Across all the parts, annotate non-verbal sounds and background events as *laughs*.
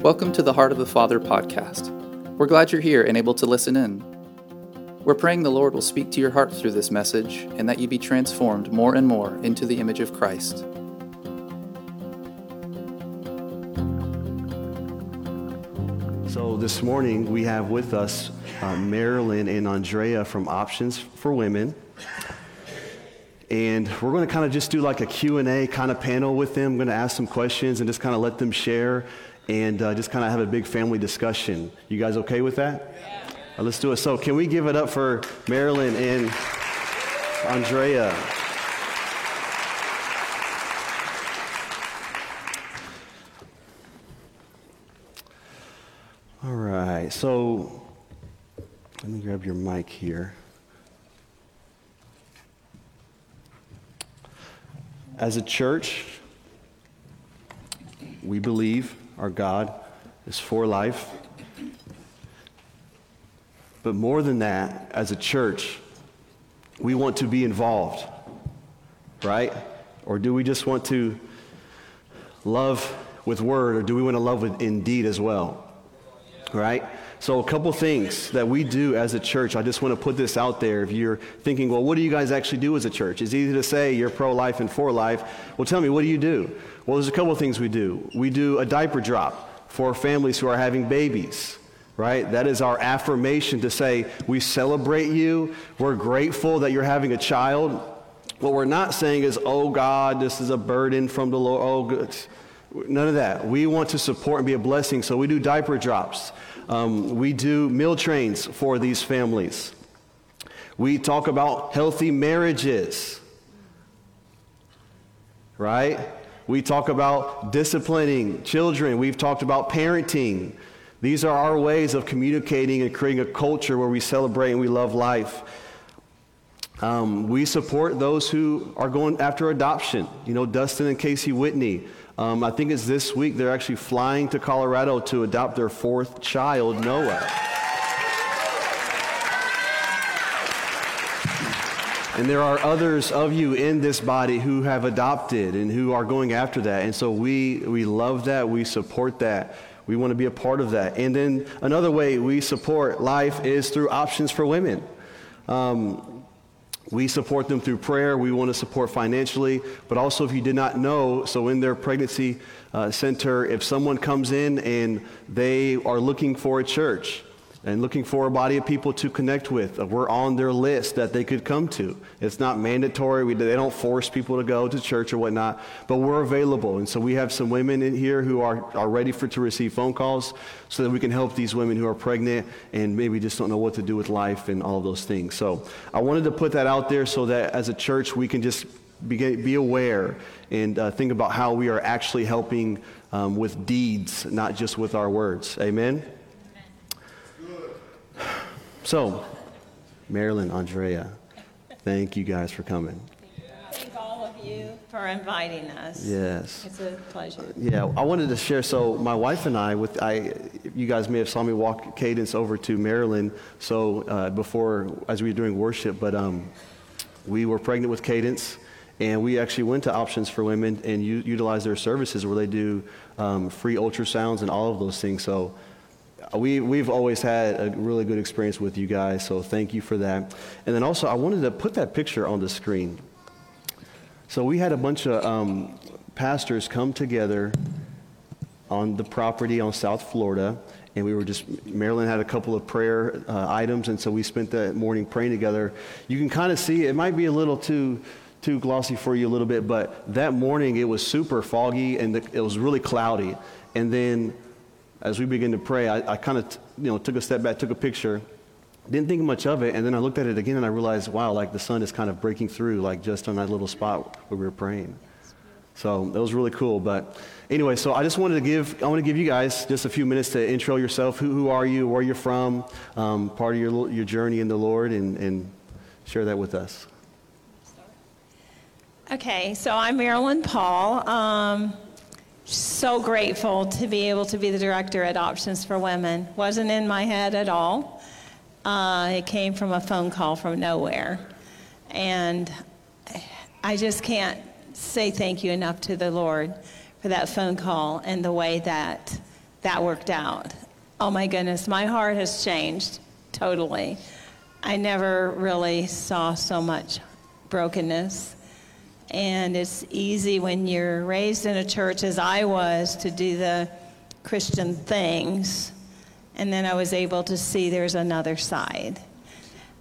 Welcome to the Heart of the Father podcast. We're glad you're here and able to listen in. We're praying the Lord will speak to your heart through this message and that you be transformed more and more into the image of Christ. So, this morning we have with us uh, Marilyn and Andrea from Options for Women. And we're going to kind of just do like a Q&A kind of panel with them. I'm going to ask some questions and just kind of let them share and uh, just kind of have a big family discussion. You guys okay with that? Yeah. Right, let's do it. So, can we give it up for Marilyn and Andrea? All right. So, let me grab your mic here. As a church, we believe our God is for life. But more than that, as a church, we want to be involved, right? Or do we just want to love with word, or do we want to love with in deed as well? Right? So, a couple things that we do as a church, I just want to put this out there. If you're thinking, well, what do you guys actually do as a church? It's easy to say you're pro life and for life. Well, tell me, what do you do? Well, there's a couple things we do. We do a diaper drop for families who are having babies, right? That is our affirmation to say, we celebrate you. We're grateful that you're having a child. What we're not saying is, oh God, this is a burden from the Lord. Oh, good. None of that. We want to support and be a blessing, so we do diaper drops. Um, we do meal trains for these families. We talk about healthy marriages, right? We talk about disciplining children. We've talked about parenting. These are our ways of communicating and creating a culture where we celebrate and we love life. Um, we support those who are going after adoption. You know, Dustin and Casey Whitney um, I think it's this week they're actually flying to Colorado to adopt their fourth child, Noah. And there are others of you in this body who have adopted and who are going after that. And so we, we love that. We support that. We want to be a part of that. And then another way we support life is through options for women. Um, we support them through prayer. We want to support financially. But also, if you did not know, so in their pregnancy uh, center, if someone comes in and they are looking for a church, and looking for a body of people to connect with. Uh, we're on their list that they could come to. It's not mandatory. We, they don't force people to go to church or whatnot, but we're available. And so we have some women in here who are, are ready for to receive phone calls so that we can help these women who are pregnant and maybe just don't know what to do with life and all those things. So I wanted to put that out there so that as a church we can just be, be aware and uh, think about how we are actually helping um, with deeds, not just with our words. Amen? So, Marilyn, Andrea, thank you guys for coming. Thank all of you for inviting us. Yes. It's a pleasure. Yeah, I wanted to share. So, my wife and I, with I, you guys may have saw me walk Cadence over to Marilyn. So uh, before, as we were doing worship, but um, we were pregnant with Cadence, and we actually went to Options for Women and u- utilized their services where they do um, free ultrasounds and all of those things. So we, we've always had a really good experience with you guys, so thank you for that. And then also, I wanted to put that picture on the screen. So we had a bunch of um, pastors come together on the property on South Florida, and we were just, Marilyn had a couple of prayer uh, items, and so we spent that morning praying together. You can kind of see, it might be a little too too glossy for you a little bit, but that morning it was super foggy and the, it was really cloudy. And then as we began to pray, I, I kind of, you know, took a step back, took a picture, didn't think much of it, and then I looked at it again and I realized, wow, like the sun is kind of breaking through, like just on that little spot where we were praying. So that was really cool. But anyway, so I just wanted to give, I want to give you guys just a few minutes to intro yourself. Who, who are you? Where you're from? Um, part of your, your journey in the Lord, and, and share that with us. Okay, so I'm Marilyn Paul. Um, so grateful to be able to be the director at Options for Women. Wasn't in my head at all. Uh, it came from a phone call from nowhere. And I just can't say thank you enough to the Lord for that phone call and the way that that worked out. Oh my goodness, my heart has changed totally. I never really saw so much brokenness. And it's easy when you're raised in a church, as I was, to do the Christian things. And then I was able to see there's another side.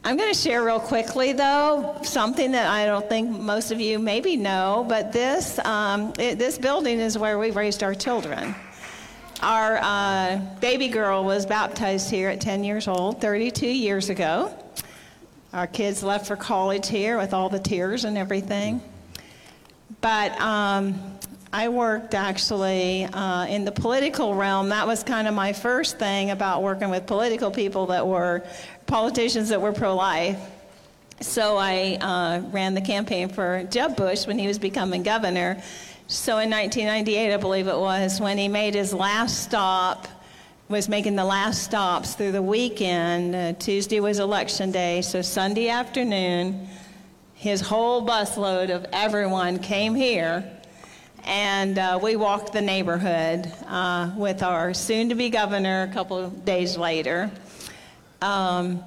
I'm going to share real quickly, though, something that I don't think most of you maybe know, but this, um, it, this building is where we've raised our children. Our uh, baby girl was baptized here at 10 years old, 32 years ago. Our kids left for college here with all the tears and everything. But um, I worked actually uh, in the political realm. That was kind of my first thing about working with political people that were politicians that were pro life. So I uh, ran the campaign for Jeb Bush when he was becoming governor. So in 1998, I believe it was, when he made his last stop, was making the last stops through the weekend. Uh, Tuesday was election day, so Sunday afternoon, his whole busload of everyone came here and uh, we walked the neighborhood uh, with our soon to be governor a couple of days later. Um,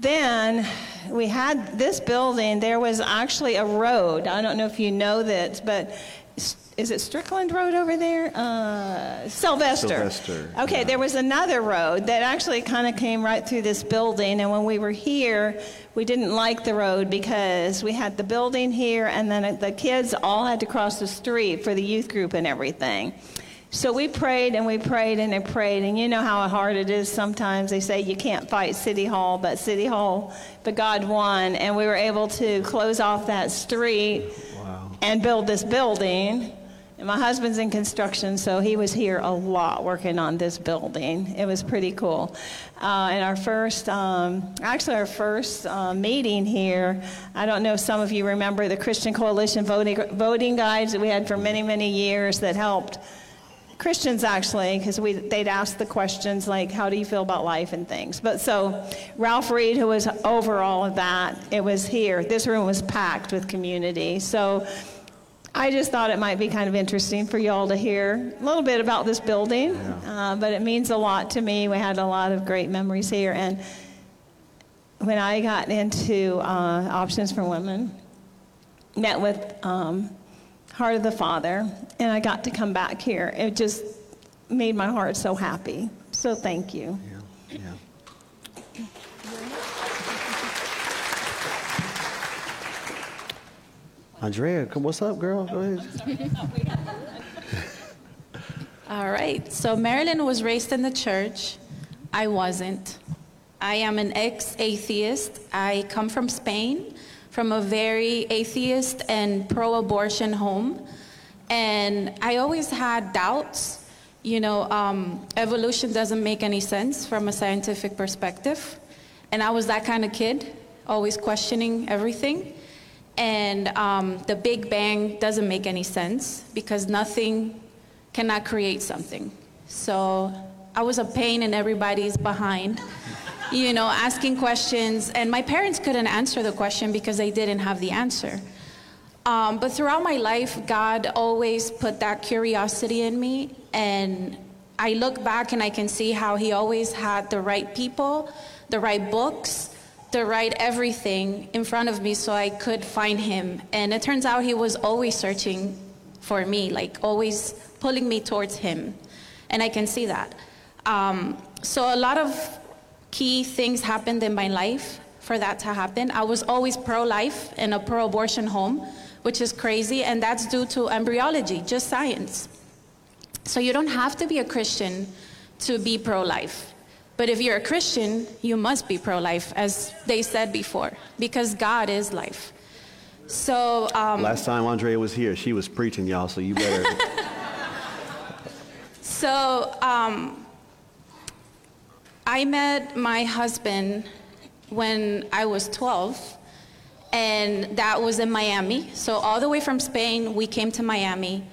then we had this building, there was actually a road. I don't know if you know this, but is it Strickland Road over there? Uh, Sylvester. Sylvester. Okay, yeah. there was another road that actually kind of came right through this building. And when we were here, we didn't like the road because we had the building here, and then the kids all had to cross the street for the youth group and everything. So we prayed and we prayed and we prayed, and you know how hard it is sometimes. They say you can't fight City Hall, but City Hall, but God won, and we were able to close off that street wow. and build this building. And my husband's in construction, so he was here a lot working on this building. It was pretty cool. Uh, and our first, um, actually, our first uh, meeting here, I don't know if some of you remember the Christian Coalition voting, voting guides that we had for many, many years that helped Christians actually, because they'd ask the questions like, how do you feel about life and things. But so Ralph Reed, who was over all of that, it was here. This room was packed with community. So I just thought it might be kind of interesting for y'all to hear a little bit about this building, yeah. uh, but it means a lot to me. We had a lot of great memories here, and when I got into uh, Options for Women, met with um, Heart of the Father, and I got to come back here. It just made my heart so happy. So thank you. Yeah. Yeah. Andrea, come, what's up, girl? Go ahead. *laughs* All right. So Marilyn was raised in the church. I wasn't. I am an ex atheist. I come from Spain, from a very atheist and pro abortion home. And I always had doubts. You know, um, evolution doesn't make any sense from a scientific perspective. And I was that kind of kid, always questioning everything. And um, the Big Bang doesn't make any sense because nothing cannot create something. So I was a pain in everybody's behind, *laughs* you know, asking questions. And my parents couldn't answer the question because they didn't have the answer. Um, but throughout my life, God always put that curiosity in me. And I look back and I can see how He always had the right people, the right books, to write everything in front of me so I could find him. And it turns out he was always searching for me, like always pulling me towards him. And I can see that. Um, so a lot of key things happened in my life for that to happen. I was always pro life in a pro abortion home, which is crazy, and that's due to embryology, just science. So you don't have to be a Christian to be pro life. But if you're a Christian, you must be pro life, as they said before, because God is life. So. Um, Last time Andrea was here, she was preaching, y'all, so you better. *laughs* so um, I met my husband when I was 12, and that was in Miami. So, all the way from Spain, we came to Miami,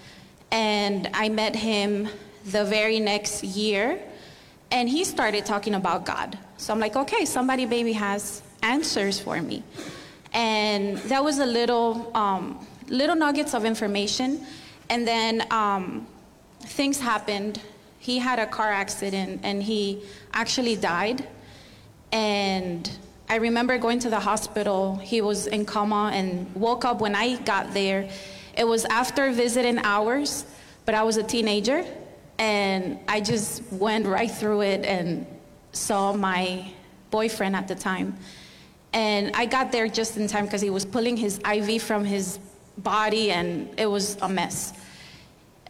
and I met him the very next year and he started talking about God. So I'm like, okay, somebody maybe has answers for me. And that was a little, um, little nuggets of information. And then um, things happened. He he had a car accident and he actually died. And I remember going to the hospital. He was in coma and woke up when I got there. It was after visiting hours, but I was a teenager. And I just went right through it and saw my boyfriend at the time. And I got there just in time because he was pulling his IV from his body and it was a mess.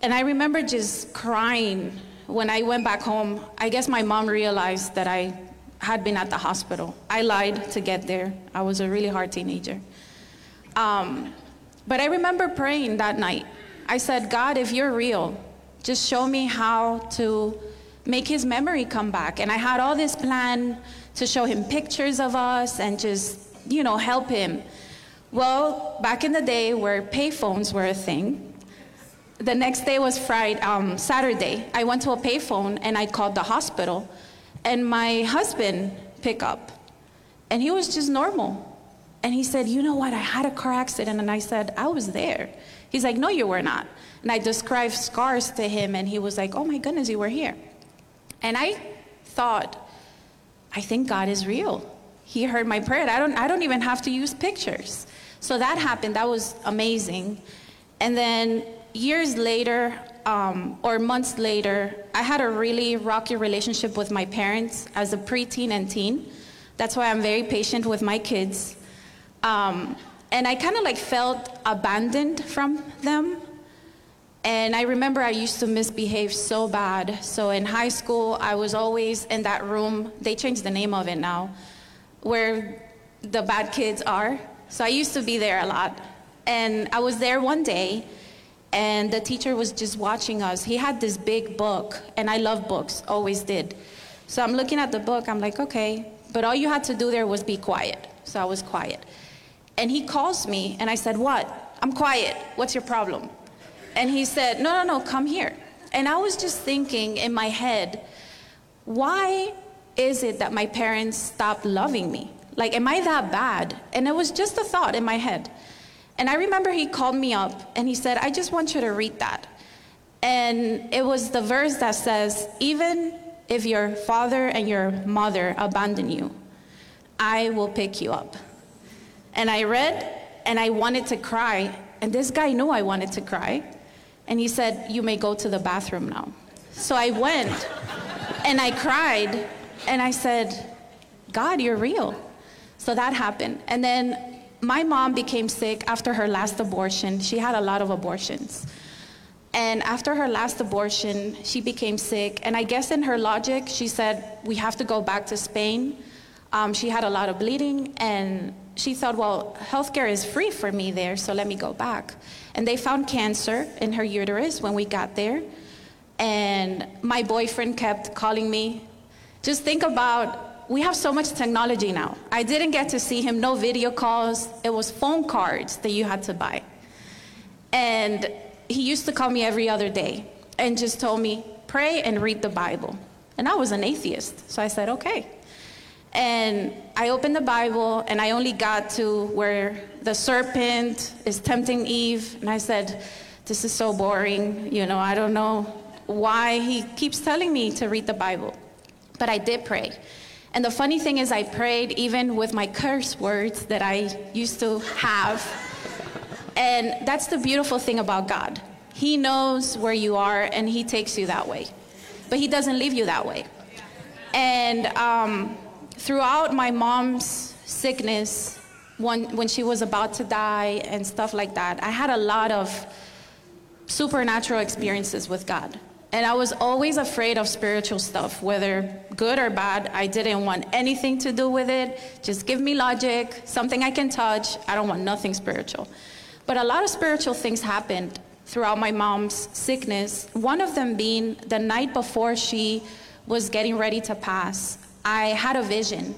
And I remember just crying when I went back home. I guess my mom realized that I had been at the hospital. I lied to get there. I was a really hard teenager. Um, but I remember praying that night. I said, God, if you're real, just show me how to make his memory come back. And I had all this plan to show him pictures of us and just, you know, help him. Well, back in the day where payphones were a thing, the next day was Friday, um, Saturday. I went to a payphone and I called the hospital and my husband picked up, and he was just normal. And he said, You know what? I had a car accident. And I said, I was there. He's like, No, you were not. And I described scars to him, and he was like, Oh my goodness, you were here. And I thought, I think God is real. He heard my prayer. I don't, I don't even have to use pictures. So that happened. That was amazing. And then years later, um, or months later, I had a really rocky relationship with my parents as a preteen and teen. That's why I'm very patient with my kids. Um, and I kind of like felt abandoned from them. And I remember I used to misbehave so bad. So in high school, I was always in that room. They changed the name of it now, where the bad kids are. So I used to be there a lot. And I was there one day and the teacher was just watching us. He had this big book, and I love books, always did. So I'm looking at the book, I'm like, okay, but all you had to do there was be quiet. So I was quiet. And he calls me, and I said, What? I'm quiet. What's your problem? And he said, No, no, no, come here. And I was just thinking in my head, why is it that my parents stopped loving me? Like, am I that bad? And it was just a thought in my head. And I remember he called me up and he said, I just want you to read that. And it was the verse that says, Even if your father and your mother abandon you, I will pick you up. And I read and I wanted to cry. And this guy knew I wanted to cry. And he said, You may go to the bathroom now. So I went and I cried and I said, God, you're real. So that happened. And then my mom became sick after her last abortion. She had a lot of abortions. And after her last abortion, she became sick. And I guess in her logic, she said, We have to go back to Spain. Um, she had a lot of bleeding, and she thought, Well, healthcare is free for me there, so let me go back. And they found cancer in her uterus when we got there. And my boyfriend kept calling me. Just think about we have so much technology now. I didn't get to see him, no video calls. It was phone cards that you had to buy. And he used to call me every other day and just told me, pray and read the Bible. And I was an atheist, so I said, okay. And I opened the Bible and I only got to where the serpent is tempting Eve. And I said, this is so boring. You know, I don't know why he keeps telling me to read the Bible. But I did pray. And the funny thing is, I prayed even with my curse words that I used to have. And that's the beautiful thing about God. He knows where you are and He takes you that way. But He doesn't leave you that way. And um, throughout my mom's sickness, when, when she was about to die and stuff like that, I had a lot of supernatural experiences with God. And I was always afraid of spiritual stuff, whether good or bad. I didn't want anything to do with it. Just give me logic, something I can touch. I don't want nothing spiritual. But a lot of spiritual things happened throughout my mom's sickness. One of them being the night before she was getting ready to pass, I had a vision.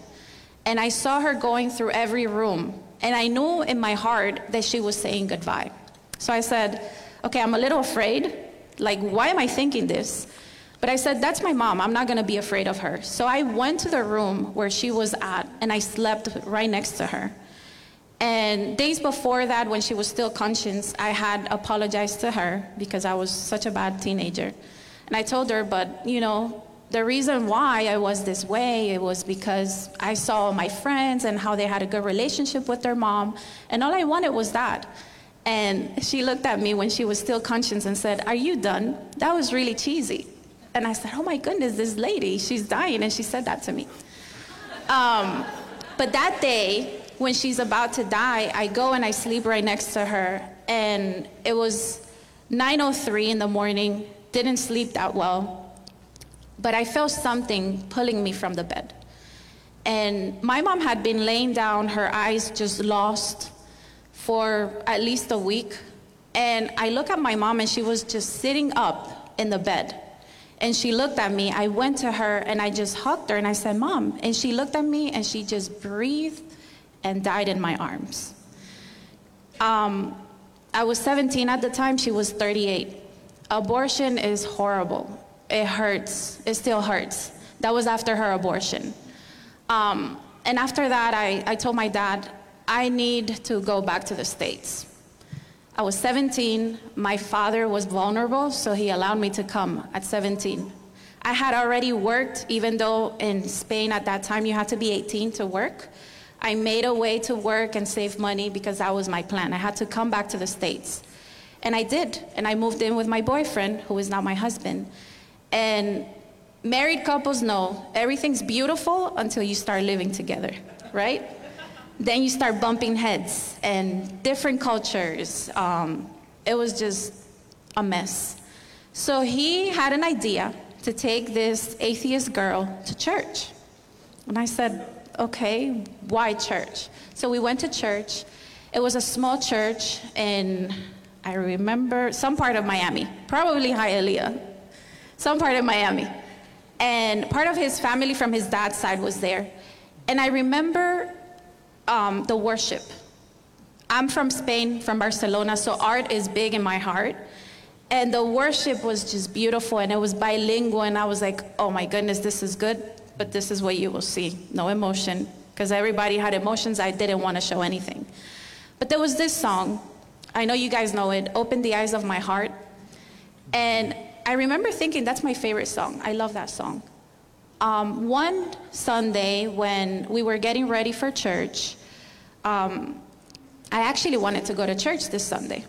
And I saw her going through every room. And I knew in my heart that she was saying goodbye. So I said, okay, I'm a little afraid like, why am I thinking this? But I said, that's my mom. I'm not going to be afraid of her. So I went to the room where she was at and I slept right next to her. And days before that, when she was still conscious, I had apologized to her because I was such a bad teenager. And I told her, but you know, the reason why I was this way, it was because I saw my friends and how they had a good relationship with their mom, and all I wanted was that. And she looked at me when she was still conscious and said, Are you done? That was really cheesy. And I said, Oh my goodness, this lady, she's dying. And she said that to me. Um, but that day, when she's about to die, I go and I sleep right next to her. And it was 9.03 in the morning, didn't sleep that well. But I felt something pulling me from the bed. And my mom had been laying down, her eyes just lost for at least a week. And I look at my mom, and she was just sitting up in the bed. And she looked at me. I went to her and I just hugged her and I said, Mom. And she looked at me and she just breathed and died in my arms. Um, I was 17 at the time, she was 38. Abortion is horrible. It hurts. It still hurts. That was after her abortion. Um, and after that, I, I told my dad, I need to go back to the States. I was 17. My father was vulnerable, so he allowed me to come at 17. I had already worked, even though in Spain at that time you had to be 18 to work. I made a way to work and save money because that was my plan. I had to come back to the States. And I did. And I moved in with my boyfriend, who is now my husband. And married couples know everything's beautiful until you start living together, right? then you start bumping heads and different cultures. Um, it was just a mess. So he had an idea to take this atheist girl to church. And I said, okay, why church? So we went to church. It was a small church in, I remember, some part of Miami, probably Hialeah, some part of Miami. And part of his family from his dad's side was there. And I remember um, the worship. I'm from Spain, from Barcelona, so art is big in my heart. And the worship was just beautiful, and it was bilingual, and I was like, oh my goodness, this is good, but this is what you will see no emotion, because everybody had emotions. I didn't want to show anything. But there was this song, I know you guys know it, Open the Eyes of My Heart. And I remember thinking, that's my favorite song. I love that song. Um, one Sunday, when we were getting ready for church, um, I actually wanted to go to church this Sunday.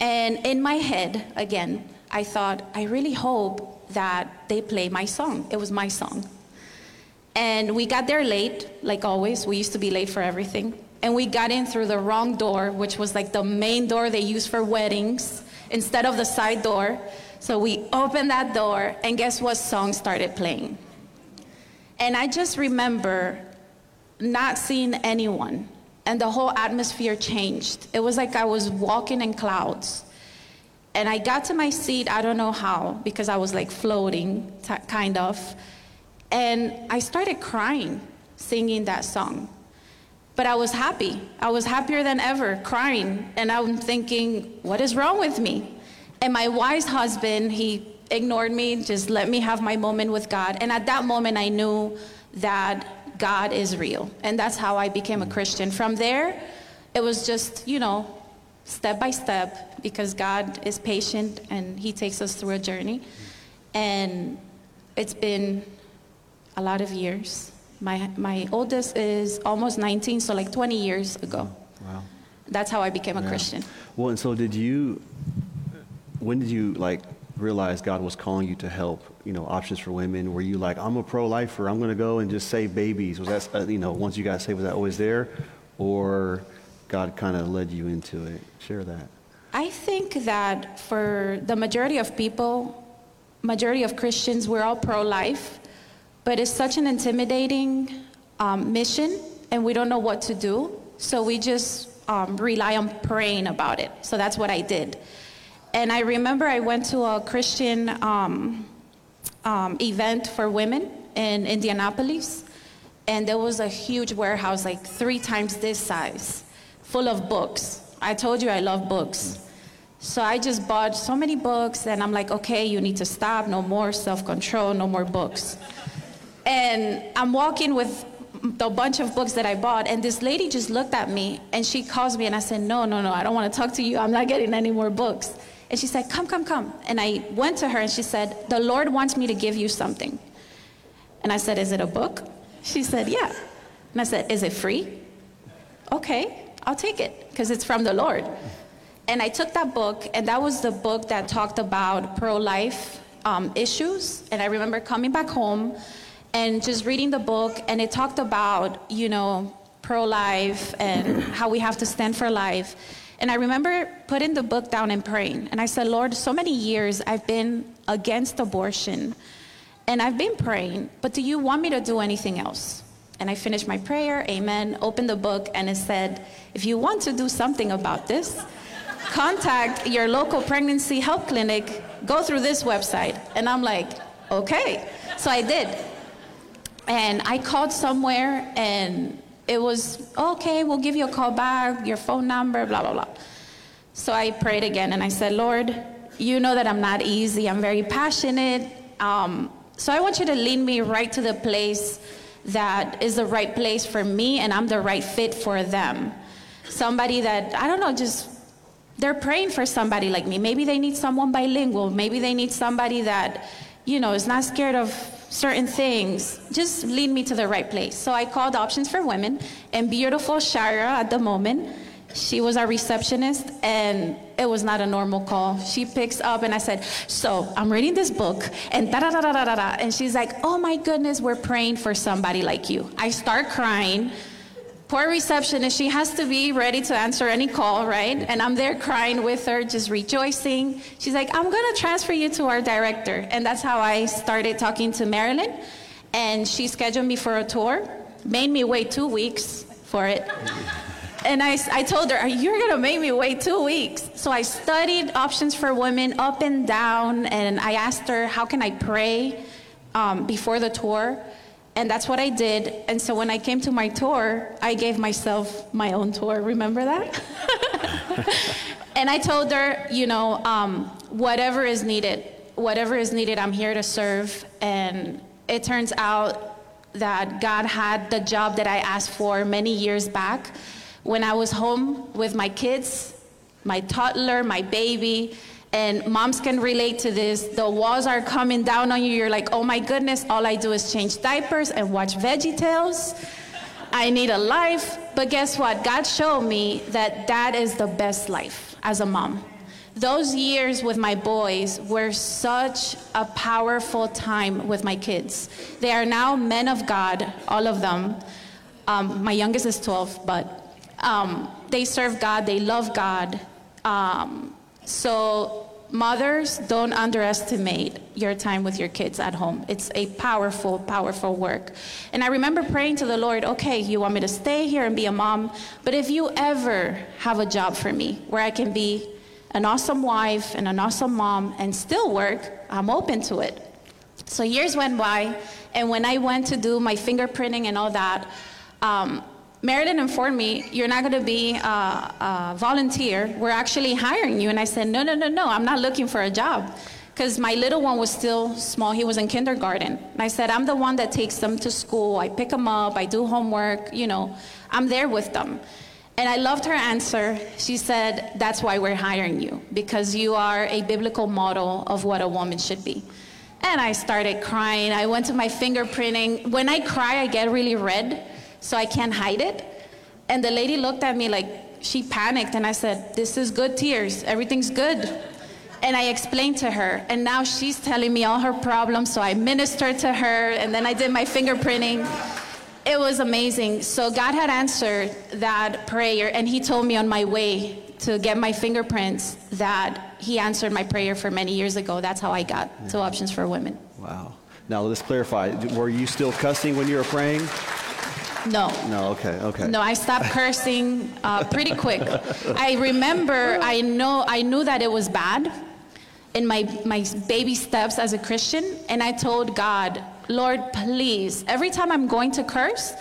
And in my head, again, I thought, I really hope that they play my song. It was my song. And we got there late, like always. We used to be late for everything. And we got in through the wrong door, which was like the main door they use for weddings, instead of the side door. So we opened that door, and guess what song started playing? And I just remember not seeing anyone, and the whole atmosphere changed. It was like I was walking in clouds. And I got to my seat, I don't know how, because I was like floating, t- kind of. And I started crying singing that song. But I was happy. I was happier than ever, crying. And I'm thinking, what is wrong with me? And my wise husband, he ignored me, just let me have my moment with God. And at that moment, I knew that God is real. And that's how I became a Christian. From there, it was just, you know, step by step, because God is patient and He takes us through a journey. And it's been a lot of years. My, my oldest is almost 19, so like 20 years ago. Wow. That's how I became a yeah. Christian. Well, and so did you, when did you like realize God was calling you to help, you know, options for women? Were you like, I'm a pro-lifer, I'm going to go and just save babies? Was that, uh, you know, once you got saved, was that always there? Or God kind of led you into it? Share that. I think that for the majority of people, majority of Christians, we're all pro-life, but it's such an intimidating um, mission, and we don't know what to do. So we just um, rely on praying about it. So that's what I did. And I remember I went to a Christian um, um, event for women in Indianapolis, and there was a huge warehouse, like three times this size, full of books. I told you I love books. So I just bought so many books, and I'm like, okay, you need to stop, no more self control, no more books. And I'm walking with the bunch of books that I bought, and this lady just looked at me and she calls me, and I said, No, no, no, I don't want to talk to you. I'm not getting any more books. And she said, Come, come, come. And I went to her and she said, The Lord wants me to give you something. And I said, Is it a book? She said, Yeah. And I said, Is it free? Okay, I'll take it because it's from the Lord. And I took that book, and that was the book that talked about pro life um, issues. And I remember coming back home and just reading the book, and it talked about, you know, pro life and how we have to stand for life. And I remember putting the book down and praying. And I said, Lord, so many years I've been against abortion. And I've been praying, but do you want me to do anything else? And I finished my prayer, amen, opened the book, and it said, if you want to do something about this, contact your local pregnancy help clinic, go through this website. And I'm like, okay. So I did. And I called somewhere, and it was, okay, we'll give you a call back, your phone number, blah, blah, blah. So I prayed again, and I said, Lord, you know that I'm not easy, I'm very passionate. Um, so I want you to lead me right to the place that is the right place for me and I'm the right fit for them. Somebody that, I don't know, just they're praying for somebody like me. Maybe they need someone bilingual. Maybe they need somebody that, you know, is not scared of certain things. Just lead me to the right place. So I called Options for Women, and beautiful Shara at the moment, she was our receptionist, and it was not a normal call. She picks up, and I said, So I'm reading this book, and da da da da da da. And she's like, Oh my goodness, we're praying for somebody like you. I start crying. Poor receptionist, she has to be ready to answer any call, right? And I'm there crying with her, just rejoicing. She's like, I'm gonna transfer you to our director. And that's how I started talking to Marilyn. And she scheduled me for a tour, made me wait two weeks for it. And I, I told her, You're gonna make me wait two weeks. So I studied options for women up and down, and I asked her, How can I pray um, before the tour? And that's what I did. And so when I came to my tour, I gave myself my own tour. Remember that? *laughs* and I told her, you know, um, whatever is needed, whatever is needed, I'm here to serve. And it turns out that God had the job that I asked for many years back when I was home with my kids, my toddler, my baby and moms can relate to this. The walls are coming down on you. You're like, oh my goodness, all I do is change diapers and watch Veggie Tales. I need a life. But guess what? God showed me that that is the best life as a mom. Those years with my boys were such a powerful time with my kids. They are now men of God, all of them. Um, my youngest is 12, but um, they serve God, they love God. Um, so mothers, don't underestimate your time with your kids at home. It's a powerful, powerful work. And I remember praying to the Lord, okay, you want me to stay here and be a mom, but if you ever have a job for me where I can be an awesome wife and an awesome mom and still work, I'm open to it. So years went by, and when I went to do my fingerprinting and all that, um, Marilyn informed me, you're not going to be a, a, volunteer. We're actually hiring you. And I said, no, no, no, no, I'm not looking for a job. Because my little one was still small. He was in kindergarten. And I said, I'm the one that takes them to school. I pick them up. I do homework. You know, I'm there with them. And I loved her answer. She said, That's why we're hiring you, because you are a biblical model of what a woman should be. And I started crying. I went to my fingerprinting. When I cry, I get really red so I can't hide it. And the lady looked at me like she panicked, and I said, This is good tears, everything's good. And I explained to her, and now she's telling me all her problems, so I ministered to her, and then I did my fingerprinting. It was amazing. So God had answered that prayer, and He told me on my way to get my fingerprints that He answered my prayer for many years ago. That's how I got yeah. to Options for Women. Wow. Now let's clarify. Were you still cussing when you were praying? No. No, okay, okay. No, I stopped cursing uh, pretty quick. *laughs* I remember, I know, I knew that it was bad in my, my baby steps as a Christian, and I told God, Lord, please, every time I'm going to curse,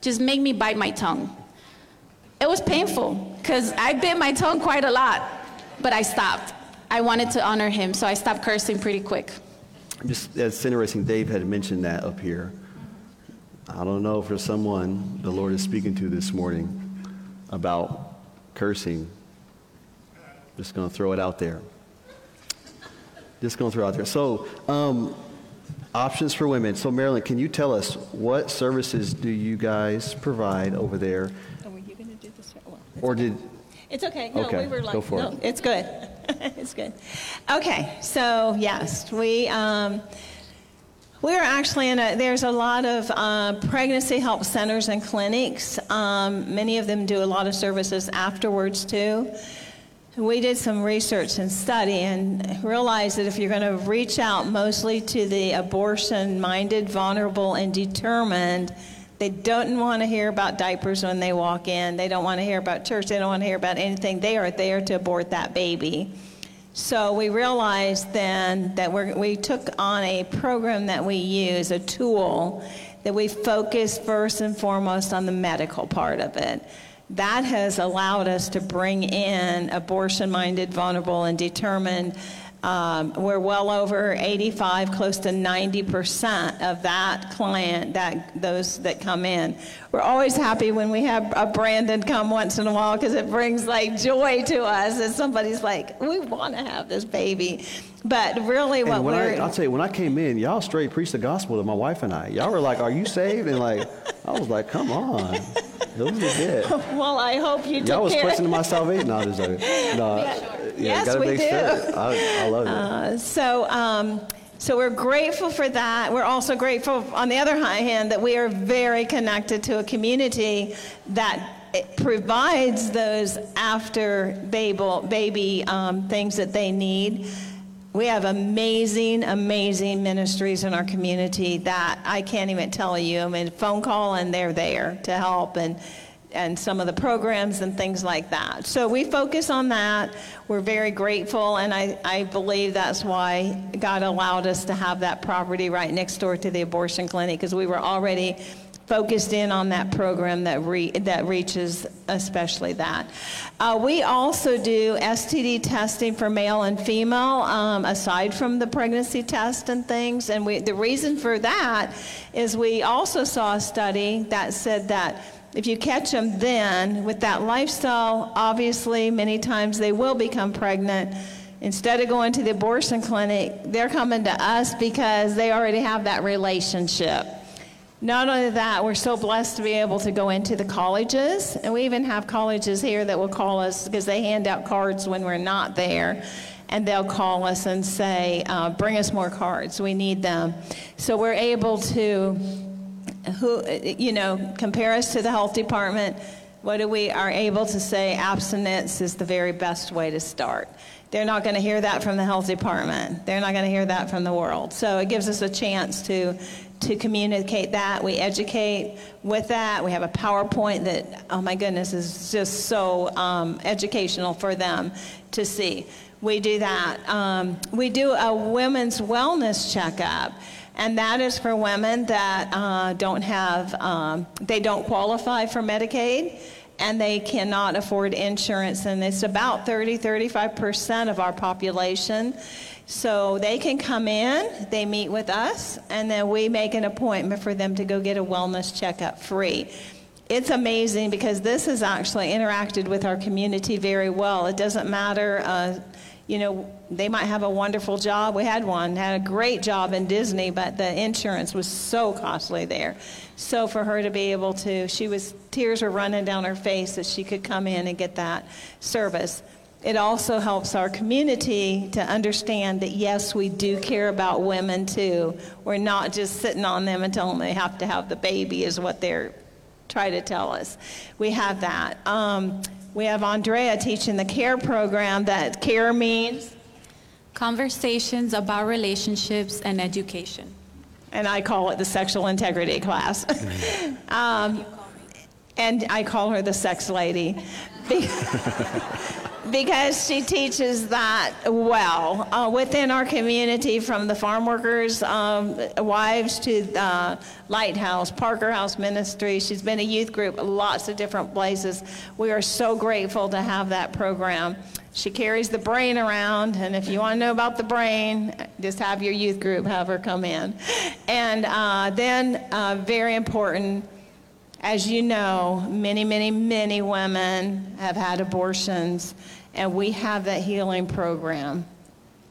just make me bite my tongue. It was painful because I bit my tongue quite a lot, but I stopped. I wanted to honor him, so I stopped cursing pretty quick. Just, it's interesting, Dave had mentioned that up here. I don't know if there's someone the Lord is speaking to this morning about cursing. Just going to throw it out there. Just going to throw it out there. So, um, options for women. So, Marilyn, can you tell us what services do you guys provide over there? Oh, were you going to do this? Well, Or did, It's okay. No, Okay, we were like, go for no, it. it's good. *laughs* it's good. Okay, so yes, we um, we're actually in a. There's a lot of uh, pregnancy help centers and clinics. Um, many of them do a lot of services afterwards too. We did some research and study and realized that if you're going to reach out mostly to the abortion minded, vulnerable, and determined, they don't want to hear about diapers when they walk in. They don't want to hear about church. They don't want to hear about anything. They are there to abort that baby. So we realized then that we took on a program that we use, a tool that we focus first and foremost on the medical part of it. That has allowed us to bring in abortion minded, vulnerable, and determined. Um, we're well over 85, close to 90% of that client, that those that come in. We're always happy when we have a Brandon come once in a while because it brings like joy to us that somebody's like, we want to have this baby. But really, what when we're I, I'll tell you, when I came in, y'all straight preached the gospel to my wife and I. Y'all were like, "Are you saved?" And like, I was like, "Come on, it was legit." *laughs* well, I hope you Y'all was care. questioning my *laughs* salvation. No, just joking. No, yeah, Yes, gotta we make do. sure. I, I love it. Uh, so, um, so we're grateful for that. We're also grateful, on the other hand, that we are very connected to a community that provides those after baby, baby um, things that they need. We have amazing, amazing ministries in our community that I can't even tell you. I mean, phone call and they're there to help and and some of the programs and things like that. So we focus on that. We're very grateful, and I, I believe that's why God allowed us to have that property right next door to the abortion clinic because we were already focused in on that program that re, that reaches especially that. Uh, we also do STD testing for male and female, um, aside from the pregnancy test and things. And we, the reason for that is we also saw a study that said that if you catch them then with that lifestyle, obviously many times they will become pregnant. Instead of going to the abortion clinic, they're coming to us because they already have that relationship. Not only that, we're so blessed to be able to go into the colleges, and we even have colleges here that will call us because they hand out cards when we're not there, and they'll call us and say, uh, "Bring us more cards. We need them." So we're able to, who you know, compare us to the health department. What do we are able to say? Abstinence is the very best way to start. They're not going to hear that from the health department. They're not going to hear that from the world. So it gives us a chance to to communicate that. We educate with that. We have a PowerPoint that, oh my goodness, is just so um, educational for them to see. We do that. Um, we do a women's wellness checkup. And that is for women that uh, don't have, um, they don't qualify for Medicaid and they cannot afford insurance. And it's about 30, 35% of our population. So they can come in, they meet with us, and then we make an appointment for them to go get a wellness checkup free. It's amazing because this has actually interacted with our community very well. It doesn't matter, uh, you know, they might have a wonderful job. We had one, had a great job in Disney, but the insurance was so costly there. So for her to be able to, she was, tears were running down her face that she could come in and get that service it also helps our community to understand that yes, we do care about women too. We're not just sitting on them and telling them they have to have the baby, is what they're trying to tell us. We have that. Um, we have Andrea teaching the CARE program. That CARE means, Conversations about relationships and education. and I call it the sexual integrity class. *laughs* um, and I call her the sex lady. *laughs* because she teaches that well uh, within our community from the farm workers um, wives to the lighthouse parker house ministry. She's been a youth group lots of different places. We are so grateful to have that program. She carries the brain around and if you want to know about the brain just have your youth group have her come in. And uh, then uh, very important as you know, many, many, many women have had abortions, and we have that healing program.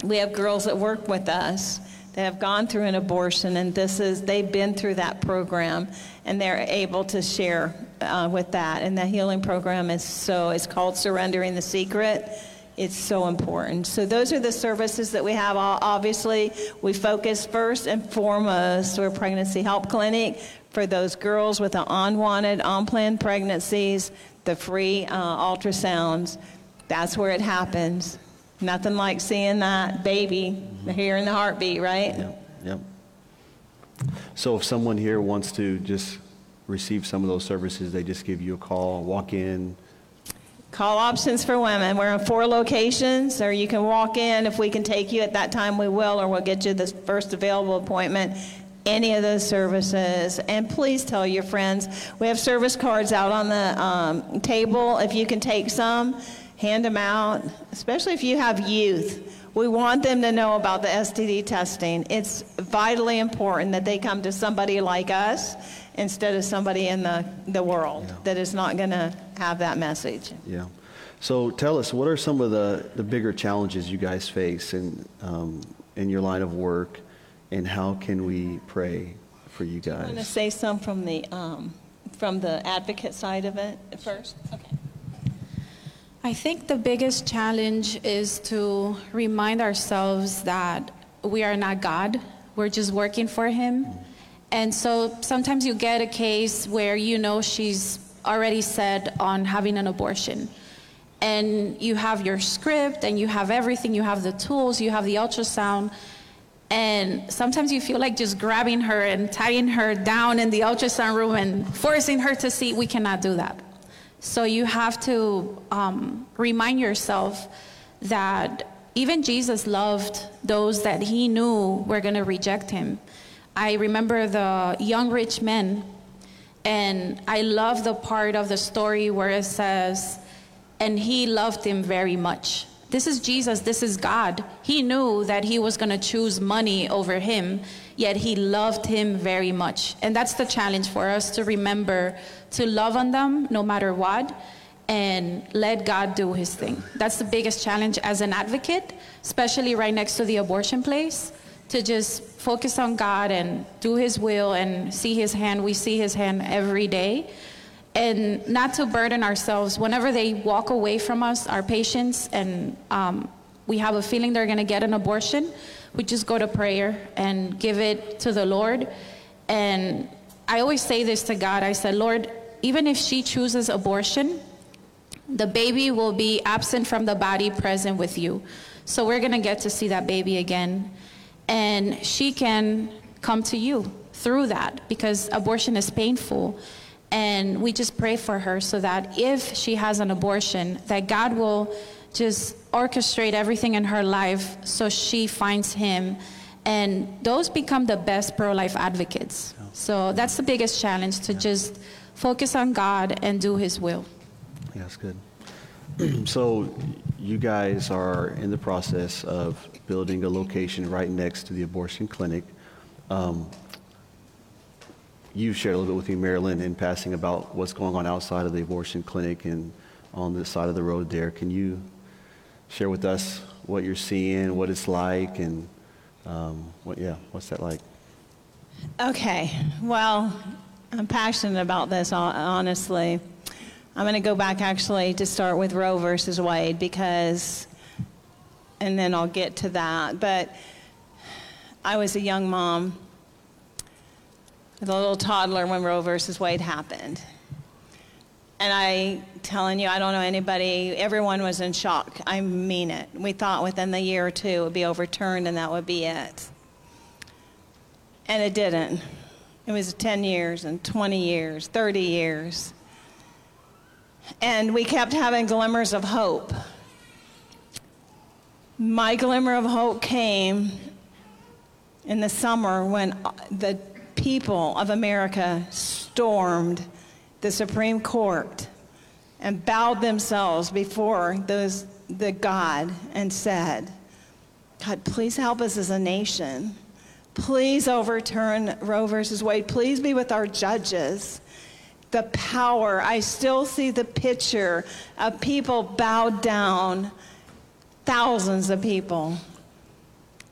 we have girls that work with us that have gone through an abortion, and this is they've been through that program, and they're able to share uh, with that. And the healing program is so it's called Surrendering the Secret. It's so important. So those are the services that we have. Obviously, we focus first and foremost. We're pregnancy help clinic for those girls with the unwanted, unplanned pregnancies, the free uh, ultrasounds. That's where it happens. Nothing like seeing that baby, mm-hmm. hearing the heartbeat, right? Yep. Yep. So if someone here wants to just receive some of those services, they just give you a call, walk in. Call options for women. We're in four locations, or you can walk in. If we can take you at that time, we will, or we'll get you the first available appointment. Any of those services. And please tell your friends. We have service cards out on the um, table. If you can take some, hand them out, especially if you have youth. We want them to know about the STD testing. It's vitally important that they come to somebody like us instead of somebody in the, the world yeah. that is not going to have that message. Yeah. So tell us, what are some of the, the bigger challenges you guys face in, um, in your line of work, and how can we pray for you guys? I want to say some from the, um, from the advocate side of it first. Okay. I think the biggest challenge is to remind ourselves that we are not God. We're just working for Him. And so sometimes you get a case where you know she's already set on having an abortion. And you have your script and you have everything, you have the tools, you have the ultrasound. And sometimes you feel like just grabbing her and tying her down in the ultrasound room and forcing her to see. We cannot do that. So you have to um, remind yourself that even Jesus loved those that he knew were going to reject him. I remember the young rich men, and I love the part of the story where it says, and he loved him very much. This is Jesus, this is God. He knew that he was going to choose money over him, yet he loved him very much. And that's the challenge for us to remember to love on them no matter what and let God do his thing. That's the biggest challenge as an advocate, especially right next to the abortion place, to just focus on God and do his will and see his hand. We see his hand every day. And not to burden ourselves whenever they walk away from us, our patients, and um, we have a feeling they're going to get an abortion, we just go to prayer and give it to the Lord. And I always say this to God I said, Lord, even if she chooses abortion, the baby will be absent from the body, present with you. So we're going to get to see that baby again. And she can come to you through that because abortion is painful. And we just pray for her so that if she has an abortion, that God will just orchestrate everything in her life so she finds him. And those become the best pro life advocates. So that's the biggest challenge to just focus on God and do His will. Yeah, that's good. *clears throat* so, you guys are in the process of building a location right next to the abortion clinic. Um, you shared a little bit with me, Marilyn, in passing about what's going on outside of the abortion clinic and on the side of the road there. Can you share with us what you're seeing, what it's like, and um, what, yeah, what's that like? Okay, well, I'm passionate about this, honestly. I'm going to go back actually to start with Roe versus Wade because, and then I'll get to that. But I was a young mom with a little toddler when Roe versus Wade happened. And I telling you, I don't know anybody, everyone was in shock. I mean it. We thought within the year or two it would be overturned and that would be it. And it didn't. It was 10 years and 20 years, 30 years. And we kept having glimmers of hope. My glimmer of hope came in the summer when uh, the people of America stormed the Supreme Court and bowed themselves before those, the God and said, God, please help us as a nation. Please overturn Roe versus Wade. Please be with our judges. The power, I still see the picture of people bowed down, thousands of people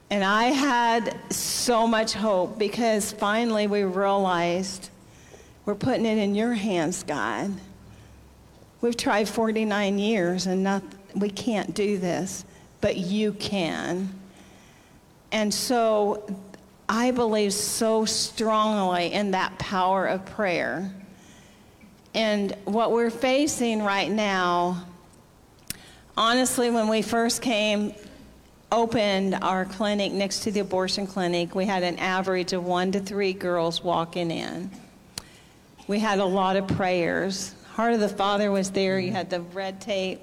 And I had so much hope because finally we realized we're putting it in your hands, God. We've tried 49 years and not, we can't do this, but you can. And so I believe so strongly in that power of prayer. And what we're facing right now, honestly, when we first came, opened our clinic next to the abortion clinic, we had an average of one to three girls walking in. We had a lot of prayers. Heart of the Father was there. You had the red tape.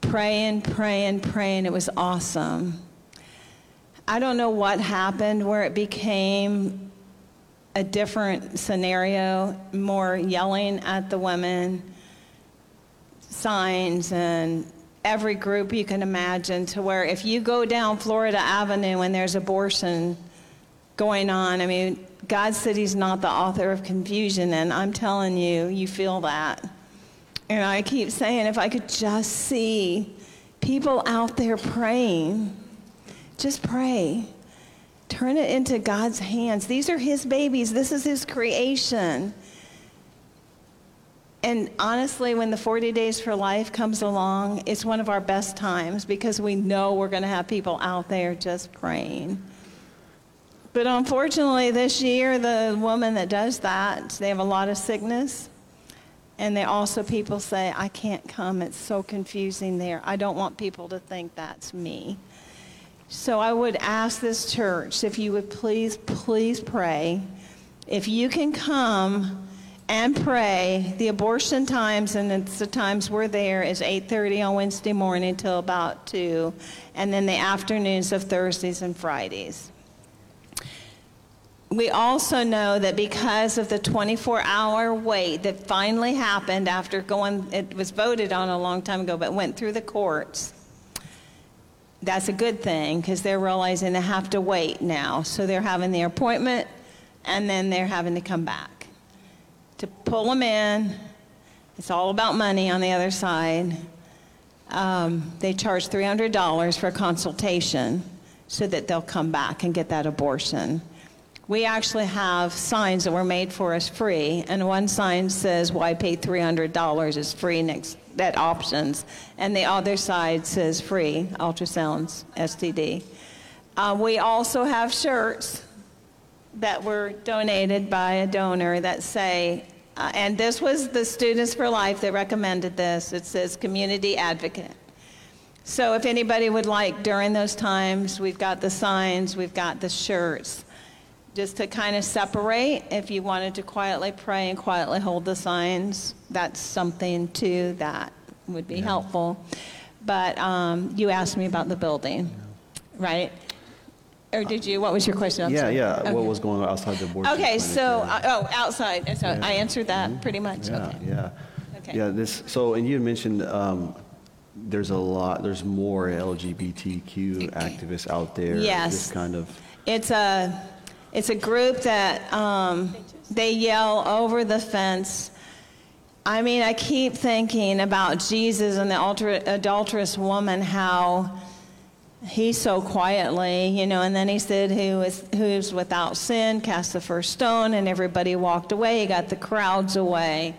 Praying, praying, praying. It was awesome. I don't know what happened where it became a different scenario, more yelling at the women, signs, and every group you can imagine, to where if you go down Florida Avenue and there's abortion going on, I mean, God said He's not the author of confusion, and I'm telling you, you feel that. And I keep saying, if I could just see people out there praying just pray. Turn it into God's hands. These are His babies, this is His creation. And honestly, when the 40 Days for Life comes along, it's one of our best times because we know we're going to have people out there just praying. But unfortunately, this year, the woman that does that, they have a lot of sickness. And they also, people say, I can't come. It's so confusing there. I don't want people to think that's me. So I would ask this church if you would please, please pray. If you can come and pray, the abortion times and it's the times we're there is 8:30 on Wednesday morning till about 2, and then the afternoons of Thursdays and Fridays. We also know that because of the 24 hour wait that finally happened after going, it was voted on a long time ago, but went through the courts, that's a good thing because they're realizing they have to wait now. So they're having the appointment and then they're having to come back. To pull them in, it's all about money on the other side. Um, they charge $300 for a consultation so that they'll come back and get that abortion. We actually have signs that were made for us free, and one sign says, Why pay $300 It's free next that options, and the other side says free ultrasounds, STD. Uh, we also have shirts that were donated by a donor that say, uh, and this was the Students for Life that recommended this. It says community advocate. So if anybody would like during those times, we've got the signs, we've got the shirts. Just to kind of separate, if you wanted to quietly pray and quietly hold the signs, that's something too that would be yeah. helpful. But um, you asked me about the building, right? Or did you? What was your question? I'm yeah, sorry. yeah. Okay. What was going on outside the board? Okay, so uh, oh, outside. So yeah. I answered that mm-hmm. pretty much. Yeah, okay. yeah. Okay. Yeah. This. So, and you mentioned um, there's a lot. There's more LGBTQ activists out there. Yes. This kind of. It's a. It's a group that um, they yell over the fence I mean, I keep thinking about Jesus and the adulterous woman, how he so quietly, you know, and then he said, Who is who's without sin, cast the first stone, and everybody walked away. He got the crowds away.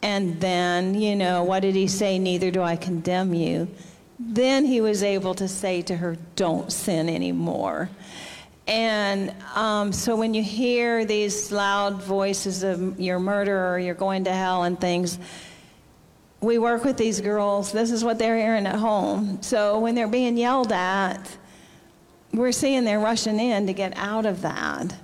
And then, you know, what did he say? Neither do I condemn you. Then he was able to say to her, Don't sin anymore. And um, so when you hear these loud voices of you're murderer, you're going to hell, and things, we work with these girls. This is what they're hearing at home. So when they're being yelled at, we're seeing they're rushing in to get out of that.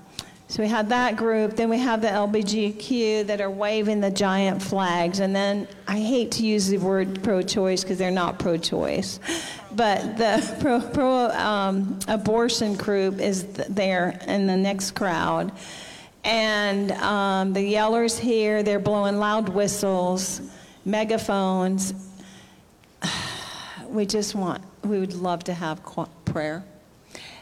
So we have that group. Then we have the LBGQ that are waving the giant flags. And then I hate to use the word pro choice because they're not pro choice. But the *laughs* pro, pro um, abortion group is there in the next crowd. And um, the yellers here, they're blowing loud whistles, megaphones. *sighs* We just want, we would love to have prayer.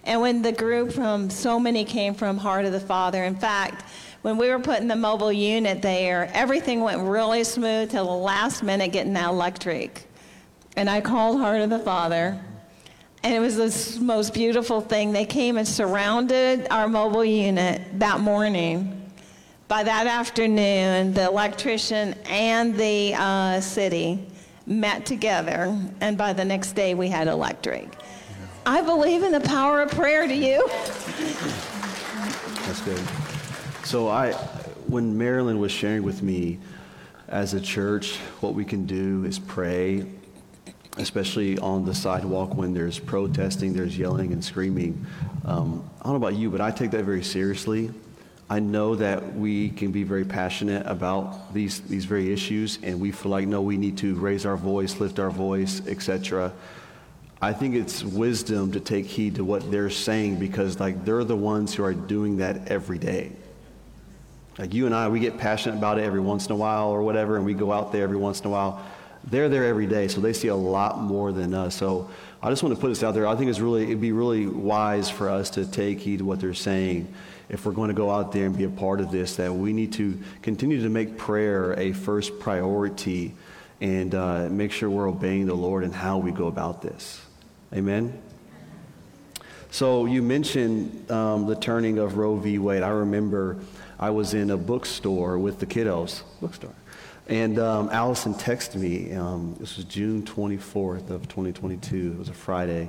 And when the group from so many came from Heart of the Father, in fact, when we were putting the mobile unit there, everything went really smooth till the last minute getting that electric. And I called Heart of the Father, And it was the most beautiful thing. They came and surrounded our mobile unit that morning. By that afternoon, the electrician and the uh, city met together, and by the next day, we had electric. I believe in the power of prayer. Do you? That's good. So I, when Marilyn was sharing with me, as a church, what we can do is pray especially on the sidewalk when there's protesting, there's yelling and screaming. Um, I don't know about you, but I take that very seriously. I know that we can be very passionate about these, these very issues, and we feel like, no, we need to raise our voice, lift our voice, etc. I think it's wisdom to take heed to what they're saying because, like, they're the ones who are doing that every day. Like you and I, we get passionate about it every once in a while or whatever, and we go out there every once in a while they're there every day, so they see a lot more than us. So I just want to put this out there. I think it's really, it'd be really wise for us to take heed to what they're saying. If we're going to go out there and be a part of this, that we need to continue to make prayer a first priority and uh, make sure we're obeying the Lord and how we go about this. Amen. So you mentioned um, the turning of Roe v. Wade. I remember I was in a bookstore with the kiddos, bookstore, and um, Allison texted me. Um, this was June 24th of 2022. It was a Friday,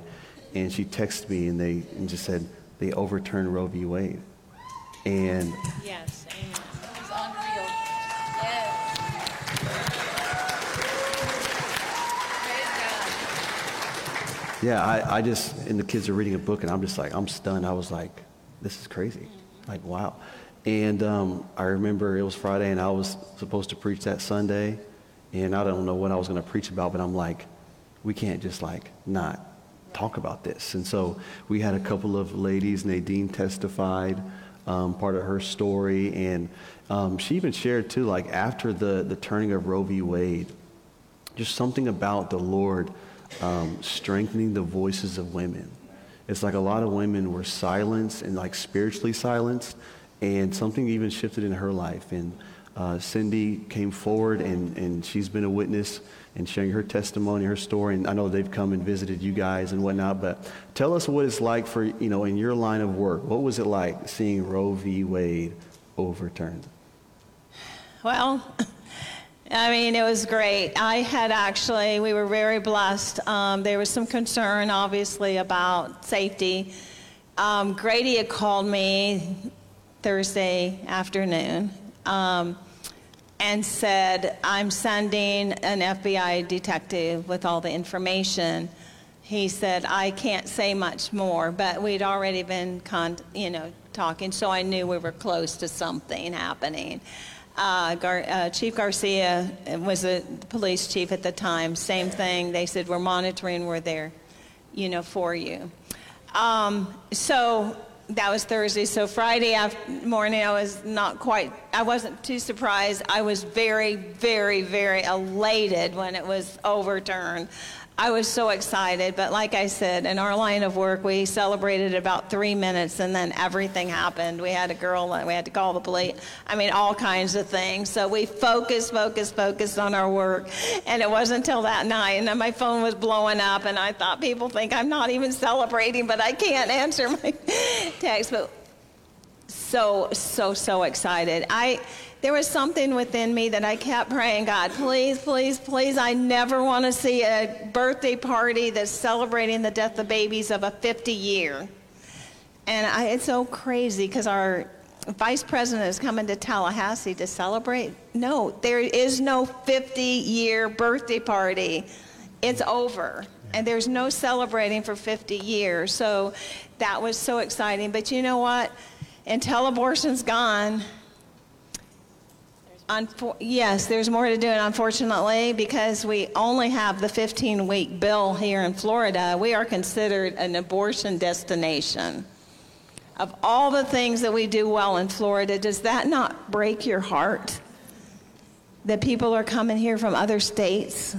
and she texted me and they and just said they overturned Roe v. Wade. And yes, amen. It's unreal. Yes. Yeah, I, I just and the kids are reading a book, and I'm just like I'm stunned. I was like, this is crazy. Like wow. And um, I remember it was Friday, and I was supposed to preach that Sunday, and I don't know what I was going to preach about, but I'm like, we can't just like not talk about this. And so we had a couple of ladies, Nadine testified um, part of her story, and um, she even shared too, like after the, the turning of Roe v. Wade, just something about the Lord um, strengthening the voices of women. It's like a lot of women were silenced and like spiritually silenced and something even shifted in her life. And uh, Cindy came forward, and, and she's been a witness and sharing her testimony, her story. And I know they've come and visited you guys and whatnot. But tell us what it's like for you know in your line of work. What was it like seeing Roe v. Wade overturned? Well. *laughs* I mean, it was great. I had actually, we were very blessed. Um, there was some concern, obviously, about safety. Um, Grady had called me Thursday afternoon um, and said, I'm sending an FBI detective with all the information. He said, I can't say much more, but we'd already been, con- you know, talking, so I knew we were close to something happening. Uh, Gar- uh, chief Garcia was a police chief at the time. Same thing. They said, We're monitoring, we're there, you know, for you. Um, so that was Thursday. So Friday morning, I was not quite, I wasn't too surprised. I was very, very, very elated when it was overturned. I was so excited, but like I said, in our line of work, we celebrated about three minutes and then everything happened. We had a girl, we had to call the police. I mean, all kinds of things. So we focused, focused, focused on our work. And it wasn't until that night, and then my phone was blowing up, and I thought people think I'm not even celebrating, but I can't answer my *laughs* text. But so, so, so excited. I, there was something within me that I kept praying, God, please, please, please, I never want to see a birthday party that's celebrating the death of babies of a 50 year. And I, it's so crazy because our vice president is coming to Tallahassee to celebrate. No, there is no 50 year birthday party. It's over. And there's no celebrating for 50 years. So that was so exciting. But you know what? Until abortion's gone, Unfor- yes, there's more to do, and unfortunately, because we only have the 15 week bill here in Florida, we are considered an abortion destination. Of all the things that we do well in Florida, does that not break your heart? That people are coming here from other states?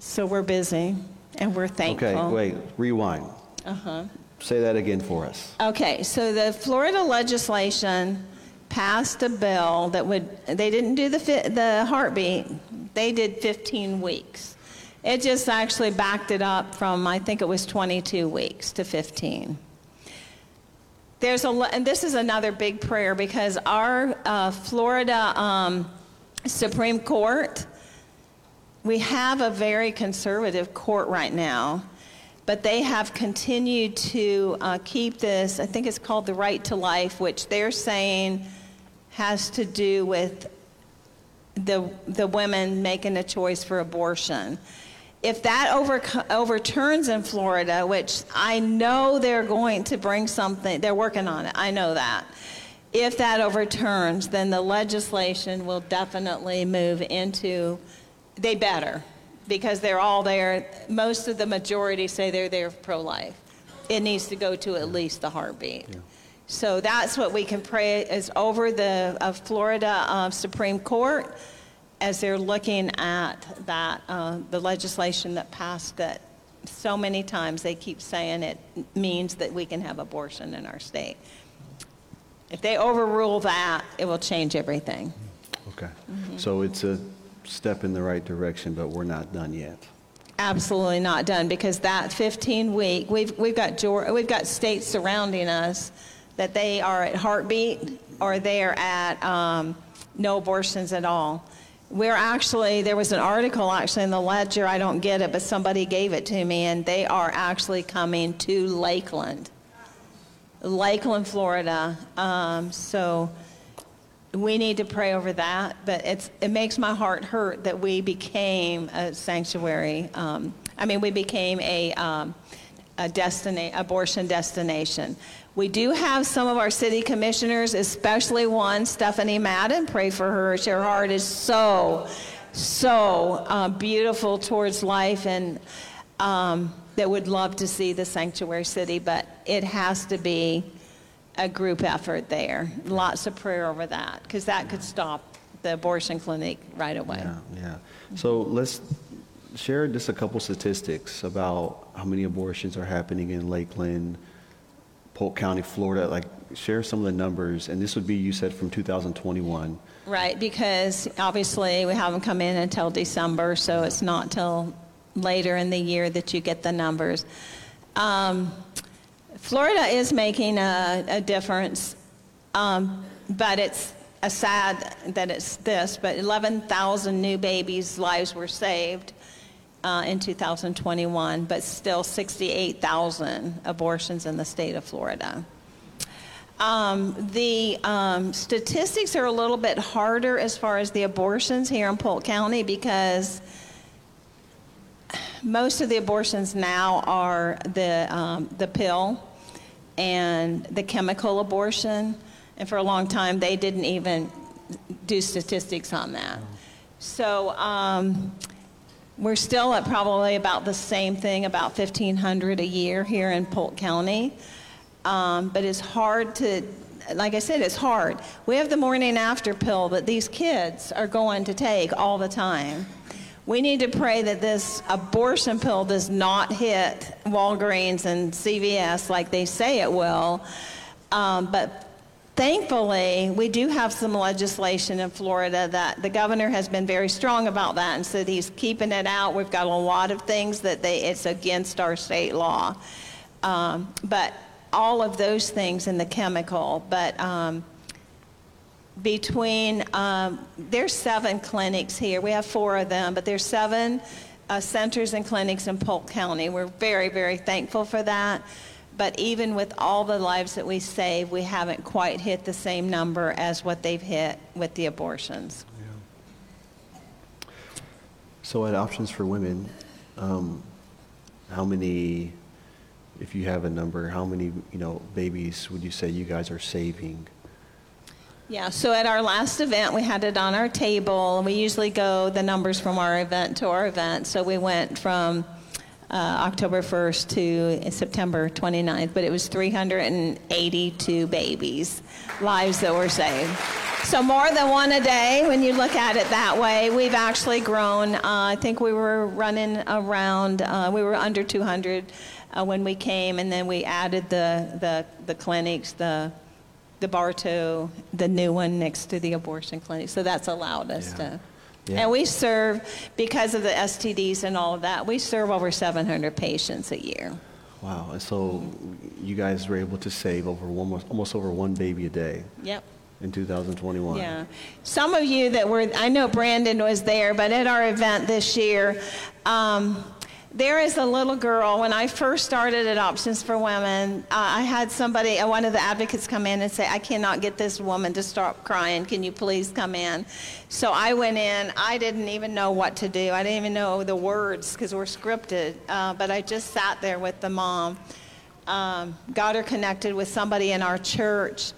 So we're busy and we're thankful. Okay, wait, rewind. Uh huh. Say that again for us. Okay, so the Florida legislation passed a bill that would, they didn't do the, the heartbeat, they did 15 weeks. It just actually backed it up from, I think it was 22 weeks to 15. There's a, and this is another big prayer because our uh, Florida um, Supreme Court, we have a very conservative court right now, but they have continued to uh, keep this, I think it's called the right to life, which they're saying has to do with the, the women making a choice for abortion. If that over, overturns in Florida, which I know they're going to bring something, they're working on it, I know that. If that overturns, then the legislation will definitely move into, they better, because they're all there. Most of the majority say they're there pro life. It needs to go to at least the heartbeat. Yeah. So that's what we can pray is over the uh, Florida uh, Supreme Court as they're looking at that, uh, the legislation that passed that so many times they keep saying it means that we can have abortion in our state. If they overrule that, it will change everything. Okay. Mm-hmm. So it's a step in the right direction, but we're not done yet. Absolutely not done because that 15 week, we've, we've, got, we've got states surrounding us that they are at heartbeat or they are at um, no abortions at all. We're actually, there was an article actually in the ledger, I don't get it, but somebody gave it to me, and they are actually coming to Lakeland, Lakeland, Florida. Um, so we need to pray over that, but it's, it makes my heart hurt that we became a sanctuary. Um, I mean, we became a, um, a destina- abortion destination. We do have some of our city commissioners, especially one, Stephanie Madden. Pray for her. Her heart is so, so uh, beautiful towards life and um, that would love to see the sanctuary city, but it has to be a group effort there. Lots of prayer over that because that could stop the abortion clinic right away. Yeah, yeah. So let's share just a couple statistics about how many abortions are happening in Lakeland Polk County, Florida, like share some of the numbers, and this would be, you said, from 2021. Right, because obviously we haven't come in until December, so it's not till later in the year that you get the numbers. Um, Florida is making a, a difference, um, but it's a sad that it's this, but 11,000 new babies' lives were saved uh, in 2021, but still 68,000 abortions in the state of Florida. Um, the um, statistics are a little bit harder as far as the abortions here in Polk County because most of the abortions now are the, um, the pill and the chemical abortion. And for a long time, they didn't even do statistics on that. So, um, we're still at probably about the same thing, about 1,500 a year here in Polk County. Um, but it's hard to, like I said, it's hard. We have the morning after pill that these kids are going to take all the time. We need to pray that this abortion pill does not hit Walgreens and CVS like they say it will. Um, but Thankfully, we do have some legislation in Florida that the governor has been very strong about that and said he's keeping it out. We've got a lot of things that they, it's against our state law. Um, but all of those things in the chemical, but um, between, um, there's seven clinics here. We have four of them, but there's seven uh, centers and clinics in Polk County. We're very, very thankful for that. But even with all the lives that we save, we haven't quite hit the same number as what they've hit with the abortions. Yeah. So, at Options for Women, um, how many, if you have a number, how many you know babies would you say you guys are saving? Yeah, so at our last event, we had it on our table. We usually go the numbers from our event to our event. So we went from uh, October 1st to September 29th, but it was 382 babies, lives that were saved. So more than one a day when you look at it that way. We've actually grown. Uh, I think we were running around, uh, we were under 200 uh, when we came, and then we added the, the, the clinics, the, the Bartow, the new one next to the abortion clinic. So that's allowed us yeah. to Yeah. And we serve, because of the STDs and all of that, we serve over 700 patients a year. Wow. And so you guys were able to save over one, almost over one baby a day Yep. in 2021. Yeah. Some of you that were, I know Brandon was there, but at our event this year, um, there is a little girl. When I first started at Options for Women, uh, I had somebody, uh, one of the advocates, come in and say, I cannot get this woman to stop crying. Can you please come in? So I went in. I didn't even know what to do. I didn't even know the words because we're scripted. Uh, but I just sat there with the mom. Um, got her connected with somebody in our church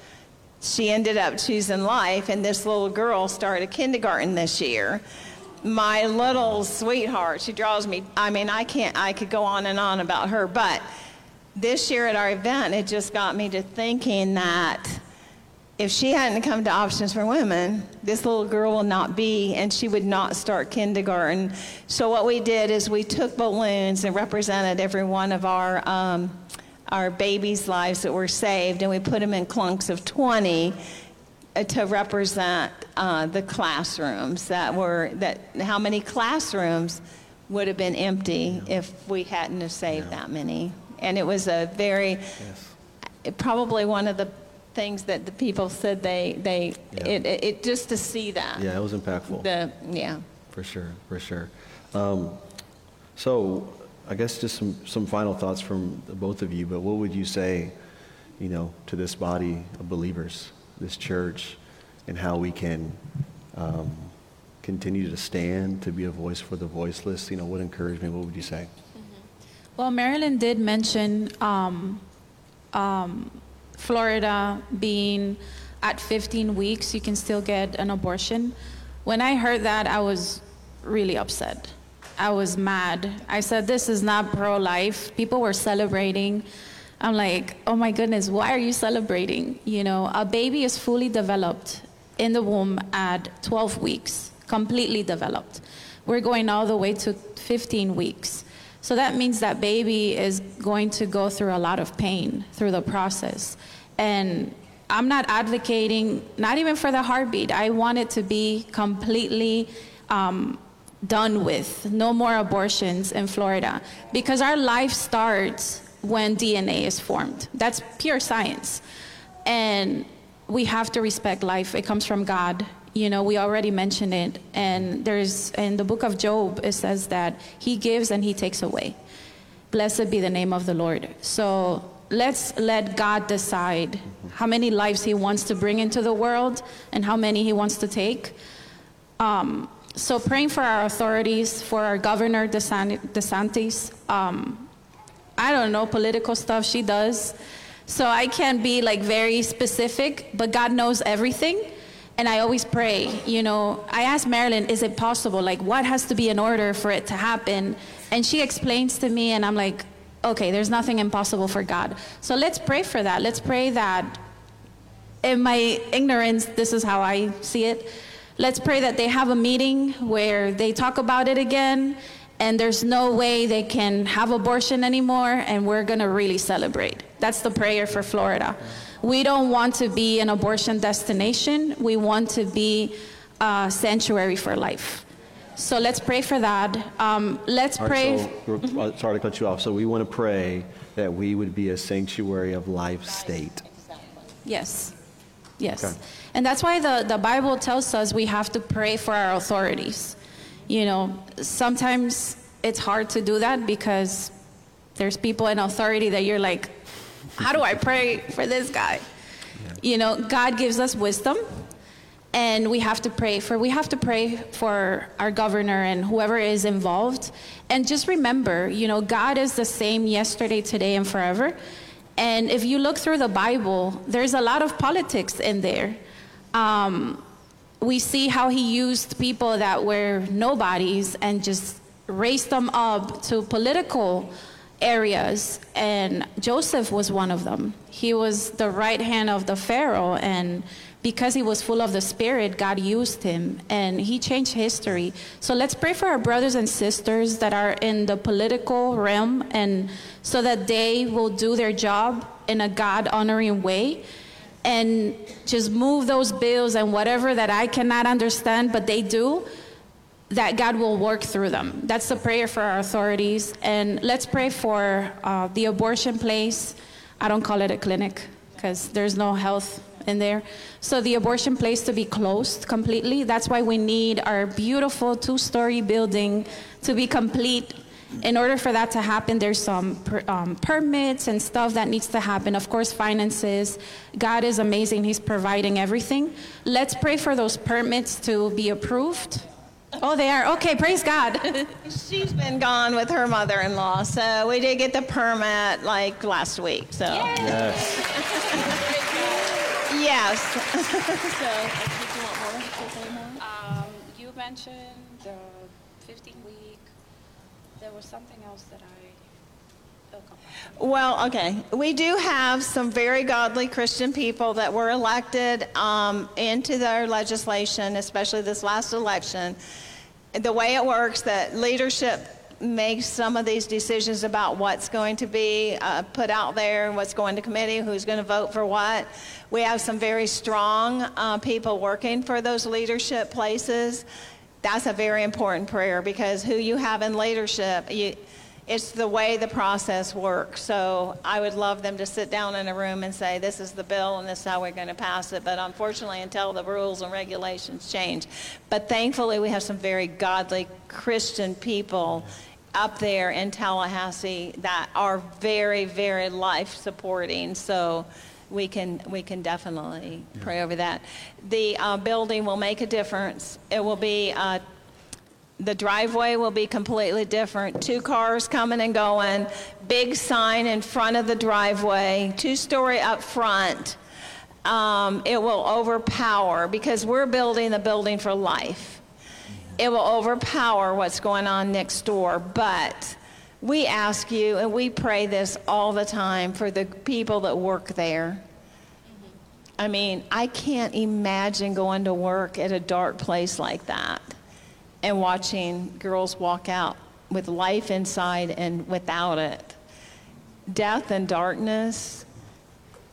she ended up choosing life, and this little girl started kindergarten this year. My little sweetheart, she draws me. I mean, I can't, I could go on and on about her, but this year at our event, it just got me to thinking that if she hadn't come to Options for Women, this little girl will not be, and she would not start kindergarten. So, what we did is we took balloons and represented every one of our. Um, our babies' lives that were saved, and we put them in clunks of 20 uh, to represent uh, the classrooms that were that how many classrooms would have been empty if we hadn't have saved that many. And it was a very it- probably one of the things that the people said they they Yeah. it, it, it just to see that. Yeah, it was impactful. the yeah. For sure, for sure. Um, so, I guess just some, some final thoughts from the both of you, but what would you say, you know, to this body of believers, this church, and how we can um, continue to stand, to be a voice for the voiceless? You know, what encouragement, what would you say? Well, Marilyn did mention um, um, Florida being at 15 weeks, you can still get an abortion. When I heard that, I was really upset. I was mad. I said, This is not pro life. People were celebrating. I'm like, Oh my goodness, why are you celebrating? You know, a baby is fully developed in the womb at 12 weeks, completely developed. We're going all the way to 15 weeks. So that means that baby is going to go through a lot of pain through the process. And I'm not advocating, not even for the heartbeat. I want it to be completely um, done with. No more abortions in Florida. Because our life starts when DNA is formed. That's pure science. And we have to respect life. It comes from God. You know, we already mentioned it. And there's, in the book of Job, it says that He gives and He takes away. Blessed be the name of the Lord. So let's let God decide how many lives He wants to bring into the world and how many He wants to take. Um, so praying for our authorities, for our governor DeSan- DeSantis. Um, I don't know political stuff she does, so I can't be like very specific. But God knows everything, and I always pray. You know, I asked Marilyn, "Is it possible? Like, what has to be in order for it to happen?" And she explains to me, and I'm like, "Okay, there's nothing impossible for God." So let's pray for that. Let's pray that in my ignorance, this is how I see it. Let's pray that they have a meeting where they talk about it again, and there's no way they can have abortion anymore, and we're gonna really celebrate. That's the prayer for Florida. We don't want to be an abortion destination, we want to be a sanctuary for life. So let's pray for that. Um, let's All pray. so, uh, sorry to cut you off. So we want to pray that we would be a sanctuary of life state. Yes. Yes. Okay. And that's why the, the Bible tells us we have to pray for our authorities. You know, sometimes it's hard to do that because there's people in authority that you're like, how do I pray for this guy? You know, God gives us wisdom and we have to pray for we have to pray for our governor and whoever is involved. And just remember you know god is the same yesterday today and forever. And if you look through the bible there's a lot of politics in there. Um, we see how he used people that were nobodies and just raised them up to political areas. And joseph was one of them. He was the right hand of the pharaoh and because he was full of the spirit god used him and he changed history. So let's pray for our brothers and sisters that are in the political realm and so that they will do their job in a god honoring way and just move those bills and whatever that i cannot understand but they do that God will work through them. That's the prayer for our authorities. And let's pray for uh, the abortion place. I don't call it a clinic because there's no health in there. So the abortion place to be closed completely. That's why we need our beautiful two-story building to be complete. In order for that to happen, there's some per, um, permits and stuff that needs to happen. Of course, finances. God is amazing. He's providing everything. Let's pray for those permits to be approved. Oh, they are. Okay, praise God. *laughs* She's been gone with her mother-in-law, so we did get the permit like last week. So Yes. *laughs* yes. *laughs* Um, you mentioned the 15 week. There was something else that I. Well, okay. We do have some very godly Christian people that were elected um, into their legislation, especially this last election. The way it works, that leadership makes some of these decisions about what's going to be uh, put out there, what's going to committee, who's going to vote for what. We have some very strong uh, people working for those leadership places. That's a very important prayer because who you have in leadership, you, it's the way the process works. So I would love them to sit down in a room and say, this is the bill and this is how we're going to pass it. But unfortunately, until the rules and regulations change. But thankfully, we have some very godly Christian people up there in Tallahassee that are very, very life supporting. So we can, we can definitely pray over that. The uh, building will make a difference. It will be uh, the driveway will be completely different. Two cars coming and going, big sign in front of the driveway, two story up front. Um, it will overpower because we're building the building for life. It will overpower what's going on next door. But we ask you, and we pray this all the time for the people that work there. I mean, I can't imagine going to work at a dark place like that and watching girls walk out with life inside and without it. Death and darkness.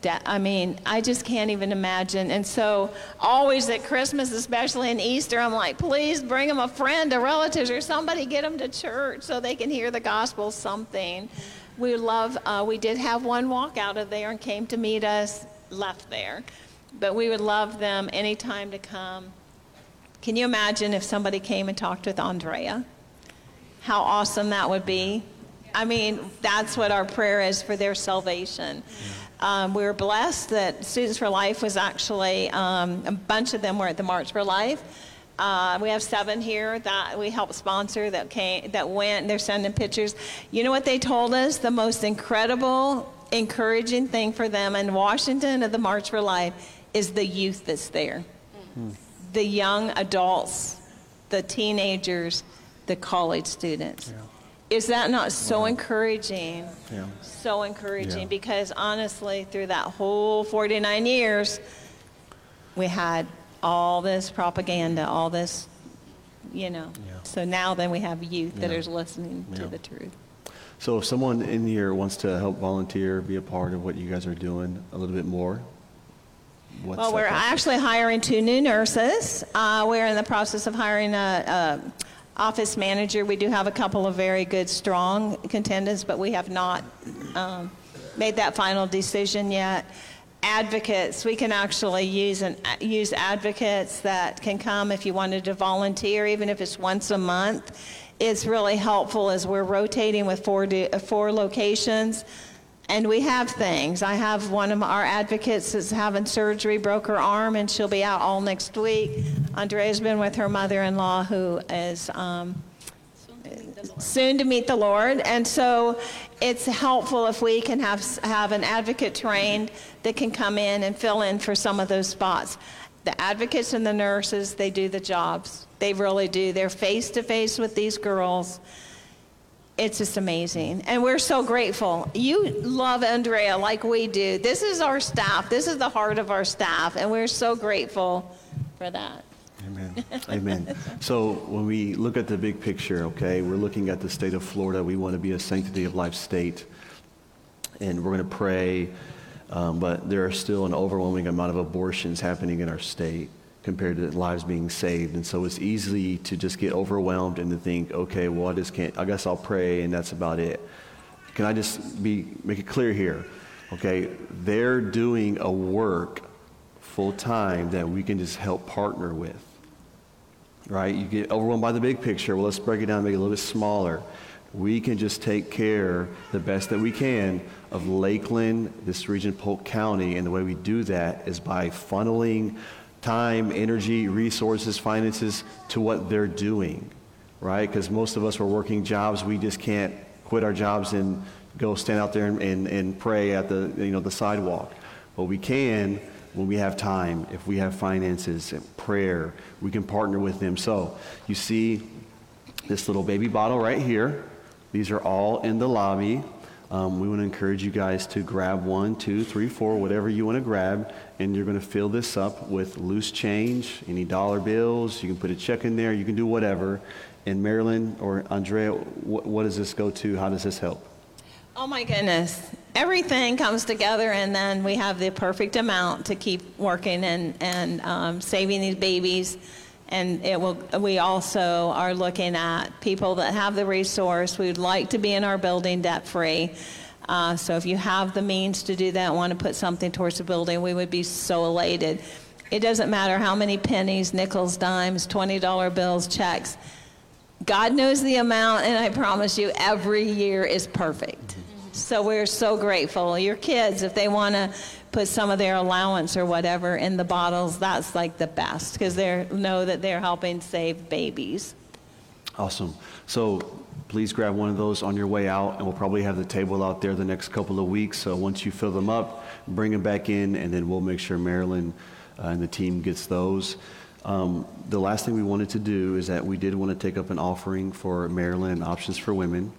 De- I mean, I just can't even imagine. And so, always at Christmas, especially in Easter, I'm like, please bring them a friend, a relative, or somebody get them to church so they can hear the gospel, something. We love, uh, we did have one walk out of there and came to meet us, left there. But we would love them anytime to come. Can you imagine if somebody came and talked with Andrea? How awesome that would be. I mean, that's what our prayer is for their salvation. Um, we were blessed that Students for Life was actually, um, a bunch of them were at the March for Life. Uh, we have seven here that we helped sponsor that came, that went. They're sending pictures. You know what they told us? The most incredible, encouraging thing for them in Washington at the March for Life is the youth that's there the young adults, the teenagers, the college students. Is that not so encouraging? Yeah. So encouraging Yeah. because honestly, through that whole 49 years, we had all this propaganda, all this, you know. Yeah. So now then we have youth that are listening to the truth. So if someone in here wants to help volunteer, be a part of what you guys are doing a little bit more, what's Well, we're actually hiring two new nurses. Uh, we're in the process of hiring a, a office manager. We do have a couple of very good, strong contenders, but we have not um, made that final decision yet. Advocates, we can actually use an, use advocates that can come if you wanted to volunteer, even if it's once a month. It's really helpful as we're rotating with four, do, four locations. And we have things. I have one of our advocates that's having surgery, broke her arm, and she'll be out all next week. Andrea's been with her mother-in-law, who is um, soon to meet the Lord. And so it's helpful if we can have, have an advocate trained that can come in and fill in for some of those spots. The advocates and the nurses, they do the jobs. They really do. They're face to face with these girls. It's just amazing. And we're so grateful. You love Andrea like we do. This is our staff. This is the heart of our staff. And we're so grateful for that. Amen. *laughs* Amen. So when we look at the big picture, okay, we're looking at the state of Florida. We want to be a sanctity of life state. And we're going to pray, um, but there are still an overwhelming amount of abortions happening in our state. Compared to lives being saved. And so it's easy to just get overwhelmed and to think, okay, well, I just can't, I guess I'll pray and that's about it. Can I just be, make it clear here? Okay, they're doing a work full time that we can just help partner with. Right? You get overwhelmed by the big picture. Well, let's break it down make it a little bit smaller. We can just take care the best that we can of Lakeland, this region, Polk County, and the way we do that is by funneling time, energy, resources, finances to what they're doing, right? Because most of us are working jobs. We just can't quit our jobs and go stand out there and, and, and pray at the, you know, the sidewalk. But we can when we have time, if we have finances and prayer, we can partner with them. So you see this little baby bottle right here. These are all in the lobby. Um, we want to encourage you guys to grab one, two, three, four, whatever you want to grab, and you're going to fill this up with loose change, any dollar bills. You can put a check in there. You can do whatever. And Marilyn or Andrea, what, what does this go to? How does this help? Oh my goodness. Everything comes together, and then we have the perfect amount to keep working and, and um, saving these babies and it will, we also are looking at people that have the resource. We would like to be in our building debt free. Uh, so if you have the means to do that, want to put something towards the building, we would be so elated. It doesn't matter how many pennies, nickels, dimes, $20 bills, checks. God knows the amount, and I promise you, every year is perfect. So we're so grateful. Your kids, if they want to put some of their allowance or whatever in the bottles, that's like the best because they know that they're helping save babies. Awesome. So please grab one of those on your way out, and we'll probably have the table out there the next couple of weeks. So once you fill them up, bring them back in, and then we'll make sure Marilyn uh, and the team gets those. Um, the last thing we wanted to do is that we did want to take up an offering for Marilyn Options for Women.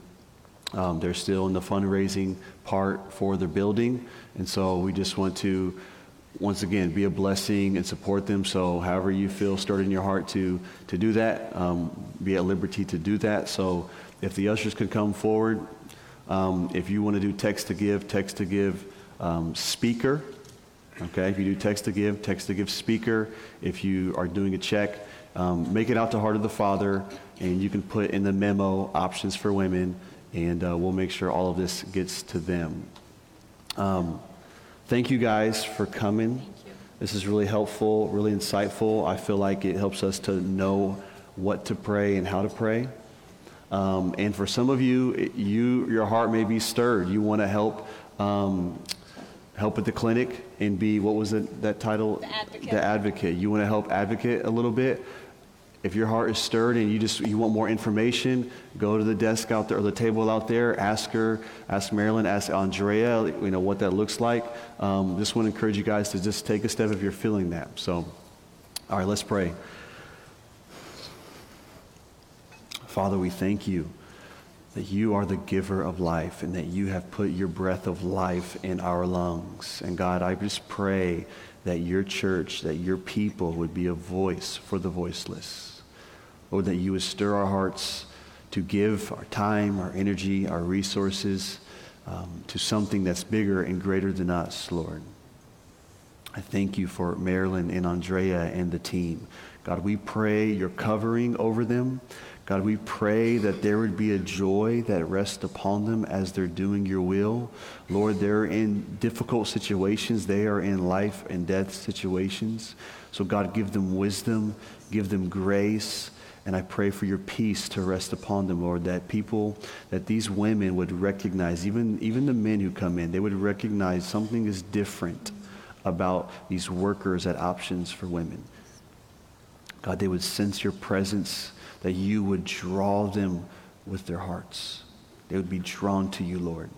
Um, they're still in the fundraising part for their building, and so we just want to, once again, be a blessing and support them. So, however you feel stirred in your heart to to do that, um, be at liberty to do that. So, if the ushers could come forward, um, if you want to do text to give, text to give um, speaker. Okay, if you do text to give, text to give speaker. If you are doing a check, um, make it out to Heart of the Father, and you can put in the memo options for women and uh, we'll make sure all of this gets to them. Um, thank you guys for coming. This is really helpful, really insightful. I feel like it helps us to know what to pray and how to pray. Um, and for some of you, you your heart may be stirred. You want to help um, help at the clinic and be what was it, that title? The advocate. The advocate. You want to help advocate a little bit. If your heart is stirred and you just you want more information, go to the desk out there or the table out there. Ask her, ask Marilyn, ask Andrea. You know what that looks like. Um, just want to encourage you guys to just take a step if you're feeling that. So, all right, let's pray. Father, we thank you that you are the giver of life and that you have put your breath of life in our lungs. And God, I just pray that your church, that your people would be a voice for the voiceless. Lord, that you would stir our hearts to give our time, our energy, our resources um, to something that's bigger and greater than us, Lord. I thank you for Marilyn and Andrea and the team. God, we pray your covering over them. God, we pray that there would be a joy that rests upon them as they're doing your will. Lord, they're in difficult situations. They are in life and death situations. So, God, give them wisdom, give them grace, and I pray for your peace to rest upon them, Lord, that people, that these women would recognize, even, even the men who come in, they would recognize something is different about these workers at Options for Women. God, they would sense your presence, that you would draw them with their hearts. They would be drawn to you, Lord.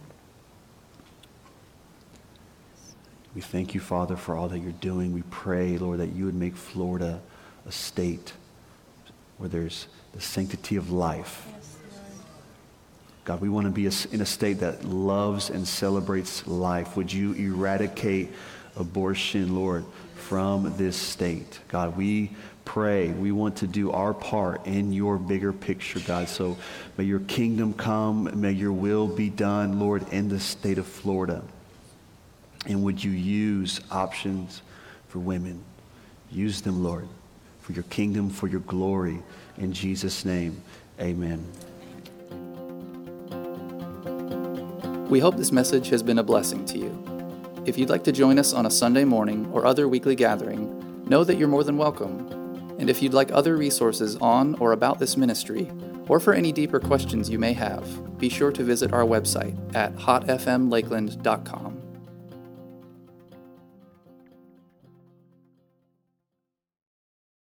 We thank you, Father, for all that you're doing. We pray, Lord, that you would make Florida a state where there's the sanctity of life. God, we want to be in a state that loves and celebrates life. Would you eradicate abortion, Lord, from this state? God, we pray. We want to do our part in your bigger picture, God. So may your kingdom come. May your will be done, Lord, in the state of Florida. And would you use options for women? Use them, Lord. For your kingdom, for your glory. In Jesus' name, amen. We hope this message has been a blessing to you. If you'd like to join us on a Sunday morning or other weekly gathering, know that you're more than welcome. And if you'd like other resources on or about this ministry, or for any deeper questions you may have, be sure to visit our website at hotfmlakeland.com.